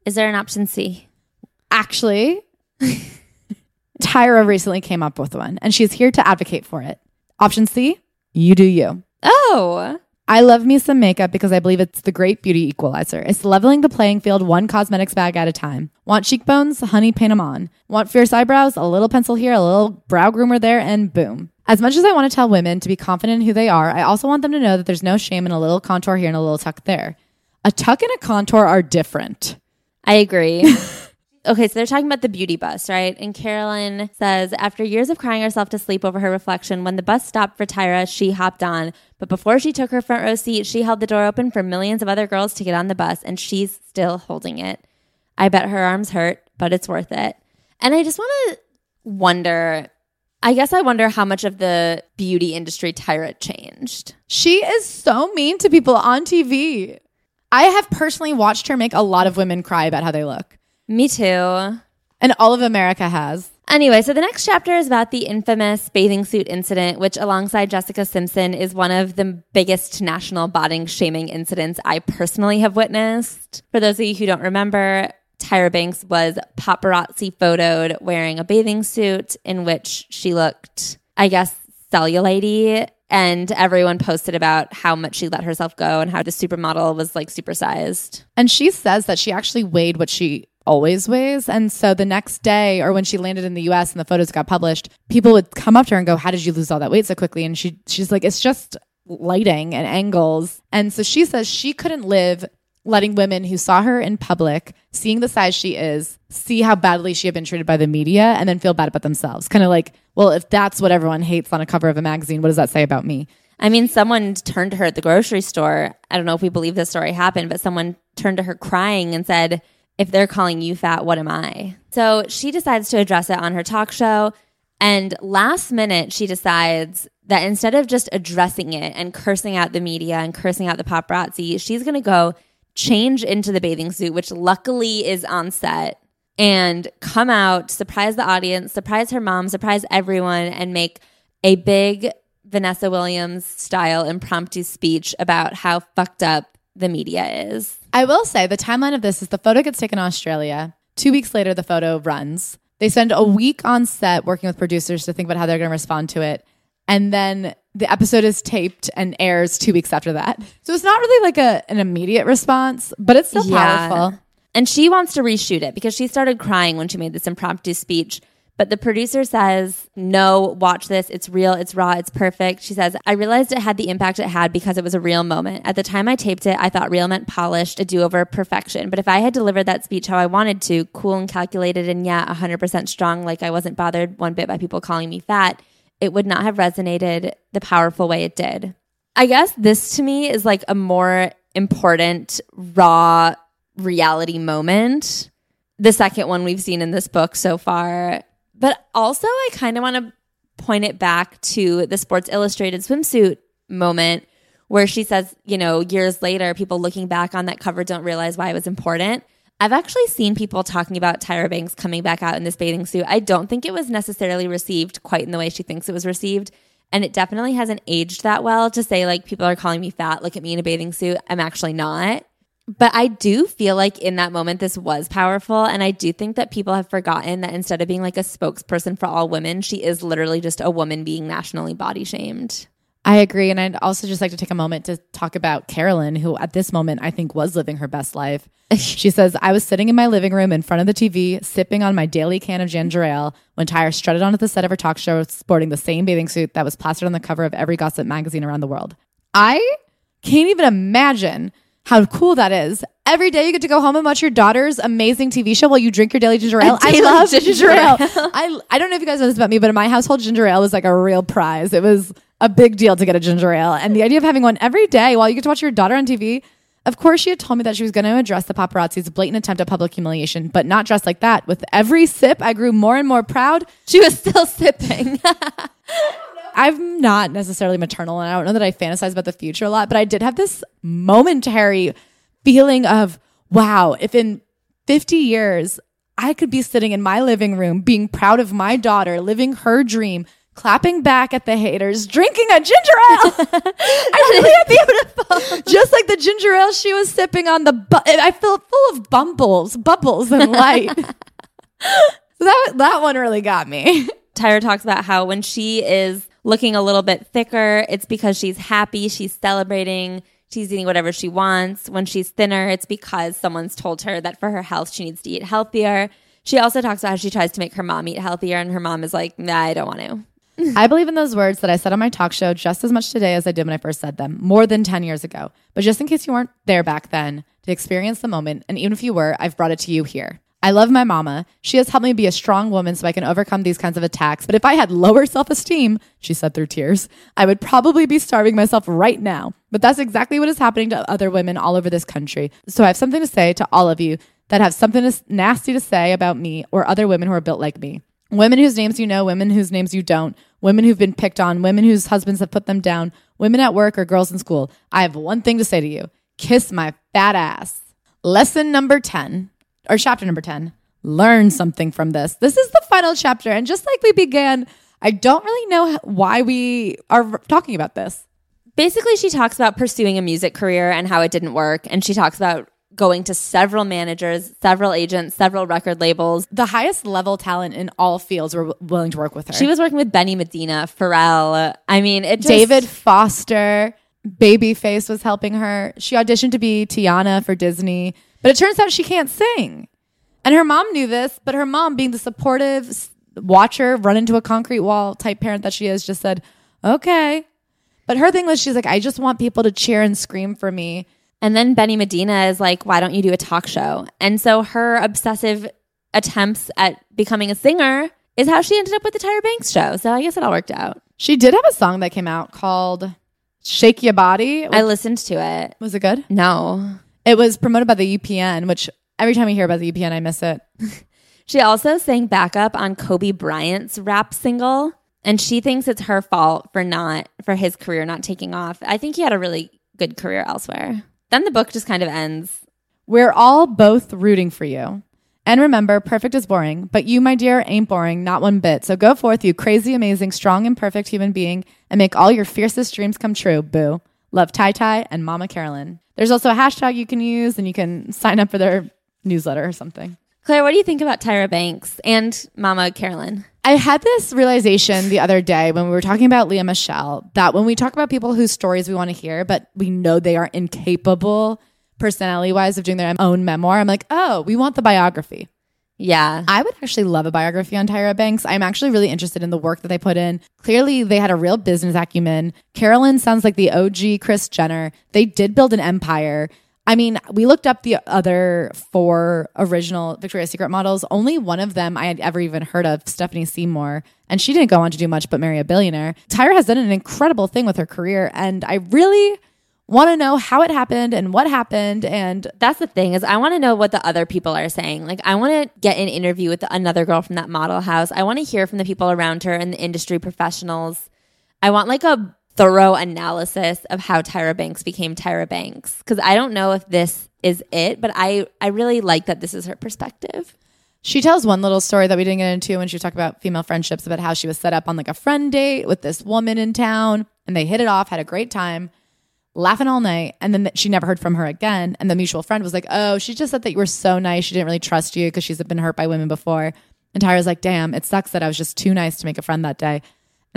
is there an option C? Actually, [laughs] Tyra recently came up with one and she's here to advocate for it. Option C You do you. Oh, I love me some makeup because I believe it's the great beauty equalizer. It's leveling the playing field one cosmetics bag at a time. Want cheekbones? Honey, paint them on. Want fierce eyebrows? A little pencil here, a little brow groomer there, and boom. As much as I want to tell women to be confident in who they are, I also want them to know that there's no shame in a little contour here and a little tuck there. A tuck and a contour are different. I agree. [laughs] okay, so they're talking about the beauty bus, right? And Carolyn says, after years of crying herself to sleep over her reflection, when the bus stopped for Tyra, she hopped on. But before she took her front row seat, she held the door open for millions of other girls to get on the bus, and she's still holding it. I bet her arms hurt, but it's worth it. And I just want to wonder. I guess I wonder how much of the beauty industry Tyra changed. She is so mean to people on TV. I have personally watched her make a lot of women cry about how they look. Me too. And all of America has. Anyway, so the next chapter is about the infamous bathing suit incident, which, alongside Jessica Simpson, is one of the biggest national body shaming incidents I personally have witnessed. For those of you who don't remember, Tyra Banks was paparazzi photoed wearing a bathing suit in which she looked, I guess, cellulite. And everyone posted about how much she let herself go and how the supermodel was like supersized. And she says that she actually weighed what she always weighs. And so the next day, or when she landed in the US and the photos got published, people would come up to her and go, How did you lose all that weight so quickly? And she she's like, It's just lighting and angles. And so she says she couldn't live letting women who saw her in public, seeing the size she is, see how badly she had been treated by the media, and then feel bad about themselves. Kind of like, well, if that's what everyone hates on a cover of a magazine, what does that say about me? I mean, someone turned to her at the grocery store. I don't know if we believe this story happened, but someone turned to her crying and said, If they're calling you fat, what am I? So she decides to address it on her talk show. And last minute, she decides that instead of just addressing it and cursing out the media and cursing out the paparazzi, she's going to go change into the bathing suit, which luckily is on set, and come out, surprise the audience, surprise her mom, surprise everyone, and make a big Vanessa Williams style impromptu speech about how fucked up the media is. I will say the timeline of this is the photo gets taken in Australia. Two weeks later, the photo runs. They spend a week on set working with producers to think about how they're going to respond to it. And then the episode is taped and airs two weeks after that. So it's not really like a, an immediate response, but it's still Yeah. powerful. And she wants to reshoot it because she started crying when she made this impromptu speech. But the producer says, No, watch this. It's real. It's raw. It's perfect. She says, I realized it had the impact it had because it was a real moment. At the time I taped it, I thought real meant polished, a do over, perfection. But if I had delivered that speech how I wanted to, cool and calculated, and yeah, 100% strong, like I wasn't bothered one bit by people calling me fat, it would not have resonated the powerful way it did. I guess this to me is like a more important, raw reality moment. The second one we've seen in this book so far. But also, I kind of want to point it back to the Sports Illustrated swimsuit moment where she says, you know, years later, people looking back on that cover don't realize why it was important. I've actually seen people talking about Tyra Banks coming back out in this bathing suit. I don't think it was necessarily received quite in the way she thinks it was received. And it definitely hasn't aged that well to say, like, people are calling me fat, look at me in a bathing suit. I'm actually not. But I do feel like in that moment, this was powerful. And I do think that people have forgotten that instead of being like a spokesperson for all women, she is literally just a woman being nationally body shamed. I agree. And I'd also just like to take a moment to talk about Carolyn, who at this moment I think was living her best life. [laughs] she says, I was sitting in my living room in front of the TV, sipping on my daily can of ginger ale when Tyra strutted onto the set of her talk show sporting the same bathing suit that was plastered on the cover of every gossip magazine around the world. I can't even imagine how cool that is. Every day you get to go home and watch your daughter's amazing TV show while you drink your daily ginger ale. I love ginger ginger ale. ale. I I don't know if you guys know this about me, but in my household, ginger ale was like a real prize. It was a big deal to get a ginger ale, and the idea of having one every day while you get to watch your daughter on TV. Of course, she had told me that she was going to address the paparazzi's blatant attempt at public humiliation, but not dressed like that. With every sip, I grew more and more proud. She was still [laughs] sipping. [laughs] I'm not necessarily maternal, and I don't know that I fantasize about the future a lot, but I did have this momentary feeling of, wow, if in 50 years I could be sitting in my living room being proud of my daughter, living her dream, clapping back at the haters, drinking a ginger ale. [laughs] I really beautiful. Just like the ginger ale she was sipping on the, bu- I feel full of bumbles, bubbles and light. [laughs] so that, that one really got me. Tyra talks about how when she is looking a little bit thicker, it's because she's happy, she's celebrating, she's eating whatever she wants. When she's thinner, it's because someone's told her that for her health, she needs to eat healthier. She also talks about how she tries to make her mom eat healthier, and her mom is like, nah, I don't want to. I believe in those words that I said on my talk show just as much today as I did when I first said them, more than 10 years ago. But just in case you weren't there back then to experience the moment, and even if you were, I've brought it to you here. I love my mama. She has helped me be a strong woman so I can overcome these kinds of attacks. But if I had lower self esteem, she said through tears, I would probably be starving myself right now. But that's exactly what is happening to other women all over this country. So I have something to say to all of you that have something nasty to say about me or other women who are built like me. Women whose names you know, women whose names you don't, women who've been picked on, women whose husbands have put them down, women at work or girls in school. I have one thing to say to you kiss my fat ass. Lesson number 10, or chapter number 10 learn something from this. This is the final chapter. And just like we began, I don't really know why we are talking about this. Basically, she talks about pursuing a music career and how it didn't work. And she talks about going to several managers, several agents, several record labels. The highest level talent in all fields were willing to work with her. She was working with Benny Medina, Pharrell. I mean, it just, David Foster, Babyface was helping her. She auditioned to be Tiana for Disney, but it turns out she can't sing. And her mom knew this, but her mom, being the supportive watcher, run into a concrete wall type parent that she is, just said, okay. But her thing was, she's like, I just want people to cheer and scream for me. And then Benny Medina is like, why don't you do a talk show? And so her obsessive attempts at becoming a singer is how she ended up with the Tyra Banks show. So I guess it all worked out. She did have a song that came out called Shake Your Body. I listened to it. Was it good? No. It was promoted by the UPN, which every time I hear about the UPN, I miss it. [laughs] She also sang backup on Kobe Bryant's rap single, and she thinks it's her fault for not for his career not taking off. I think he had a really good career elsewhere. Then the book just kind of ends. We're all both rooting for you. And remember, perfect is boring, but you, my dear, ain't boring, not one bit. So go forth, you crazy, amazing, strong, and perfect human being, and make all your fiercest dreams come true. Boo. Love Ty Ty and Mama Carolyn. There's also a hashtag you can use, and you can sign up for their newsletter or something. Claire, what do you think about Tyra Banks and Mama Carolyn? I had this realization the other day when we were talking about Lea Michele that when we talk about people whose stories we want to hear, but we know they are incapable personality wise of doing their own memoir, I'm like, oh, we want the biography. Yeah. I would actually love a biography on Tyra Banks. I'm actually really interested in the work that they put in. Clearly, they had a real business acumen. Carolyn sounds like the OG Kris Jenner. They did build an empire. I mean, we looked up the other four original Victoria's Secret models. Only one of them I had ever even heard of, Stephanie Seymour, and she didn't go on to do much but marry a billionaire. Tyra has done an incredible thing with her career, and I really want to know how it happened and what happened and That's the thing is I want to know what the other people are saying. Like I want to get an interview with another girl from that model house. I want to hear from the people around her and the industry professionals. I want like a thorough analysis of how Tyra Banks became Tyra Banks cuz I don't know if this is it, but I I really like that this is her perspective. She tells one little story that we didn't get into when she was talking about female friendships about how she was set up on like a friend date with this woman in town and they hit it off, had a great time, laughing all night. And then she never heard from her again. And the mutual friend was like, Oh, she just said that you were so nice. She didn't really trust you because she's been hurt by women before. And Tyra's like, Damn, it sucks that I was just too nice to make a friend that day.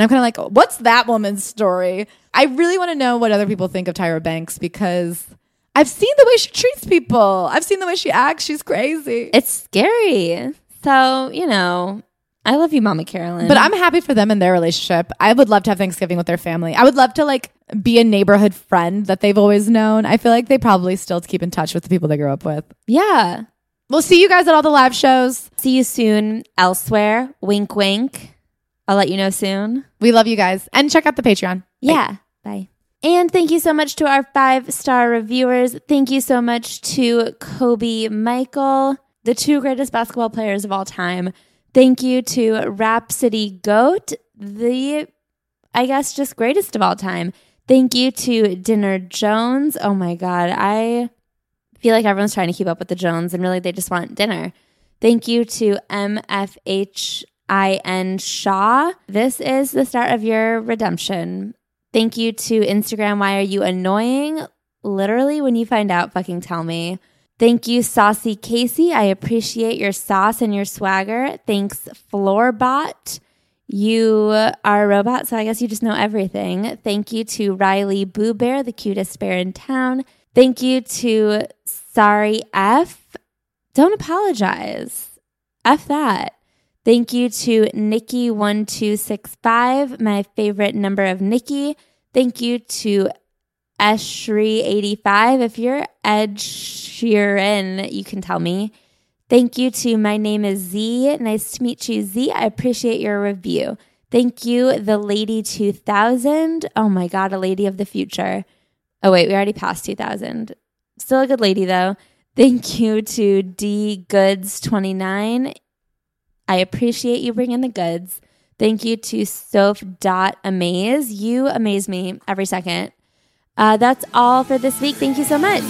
And I'm kind of like, What's that woman's story? I really want to know what other people think of Tyra Banks because I've seen the way she treats people. I've seen the way she acts. She's crazy. It's scary. So, you know, I love you Mama Carolyn. But I'm happy for them and their relationship. I would love to have Thanksgiving with their family. I would love to like be a neighborhood friend that they've always known. I feel like they probably still keep in touch with the people they grew up with. yeah. We'll see you guys at all the live shows. See you soon elsewhere. Wink wink. I'll let you know soon. We love you guys. And check out the Patreon. Yeah. Bye. And thank you so much to our five star reviewers. Thank you so much to Kobe Michael, the two greatest basketball players of all time. Thank you to Rhapsody Goat, the, I guess, just greatest of all time. Thank you to Dinner Jones. Oh my God. I feel like everyone's trying to keep up with the Jones and really they just want dinner. Thank you to MFHIN Shaw. This is the start of your redemption. Thank you to Instagram. Why are you annoying? Literally, when you find out, fucking tell me. Thank you, Saucy Casey. I appreciate your sauce and your swagger. Thanks, Floorbot. You are a robot, so I guess you just know everything. Thank you to Riley Boo Bear, the cutest bear in town. Thank you to Sorry F. Don't apologize. F that. Thank you to Nikki1265, my favorite number of Nikki. Thank you to Eshri85. If you're Ed Sheeran, you can tell me. Thank you to My Name is Z. Nice to meet you, Z. I appreciate your review. Thank you, The Lady 2000. Oh my God, a lady of the future. Oh, wait, we already passed 2000. Still a good lady, though. Thank you to D Goods 29. I appreciate you bringing the goods. Thank you to Soph.amaze. You amaze me every second. Uh, that's all for this week. Thank you so much.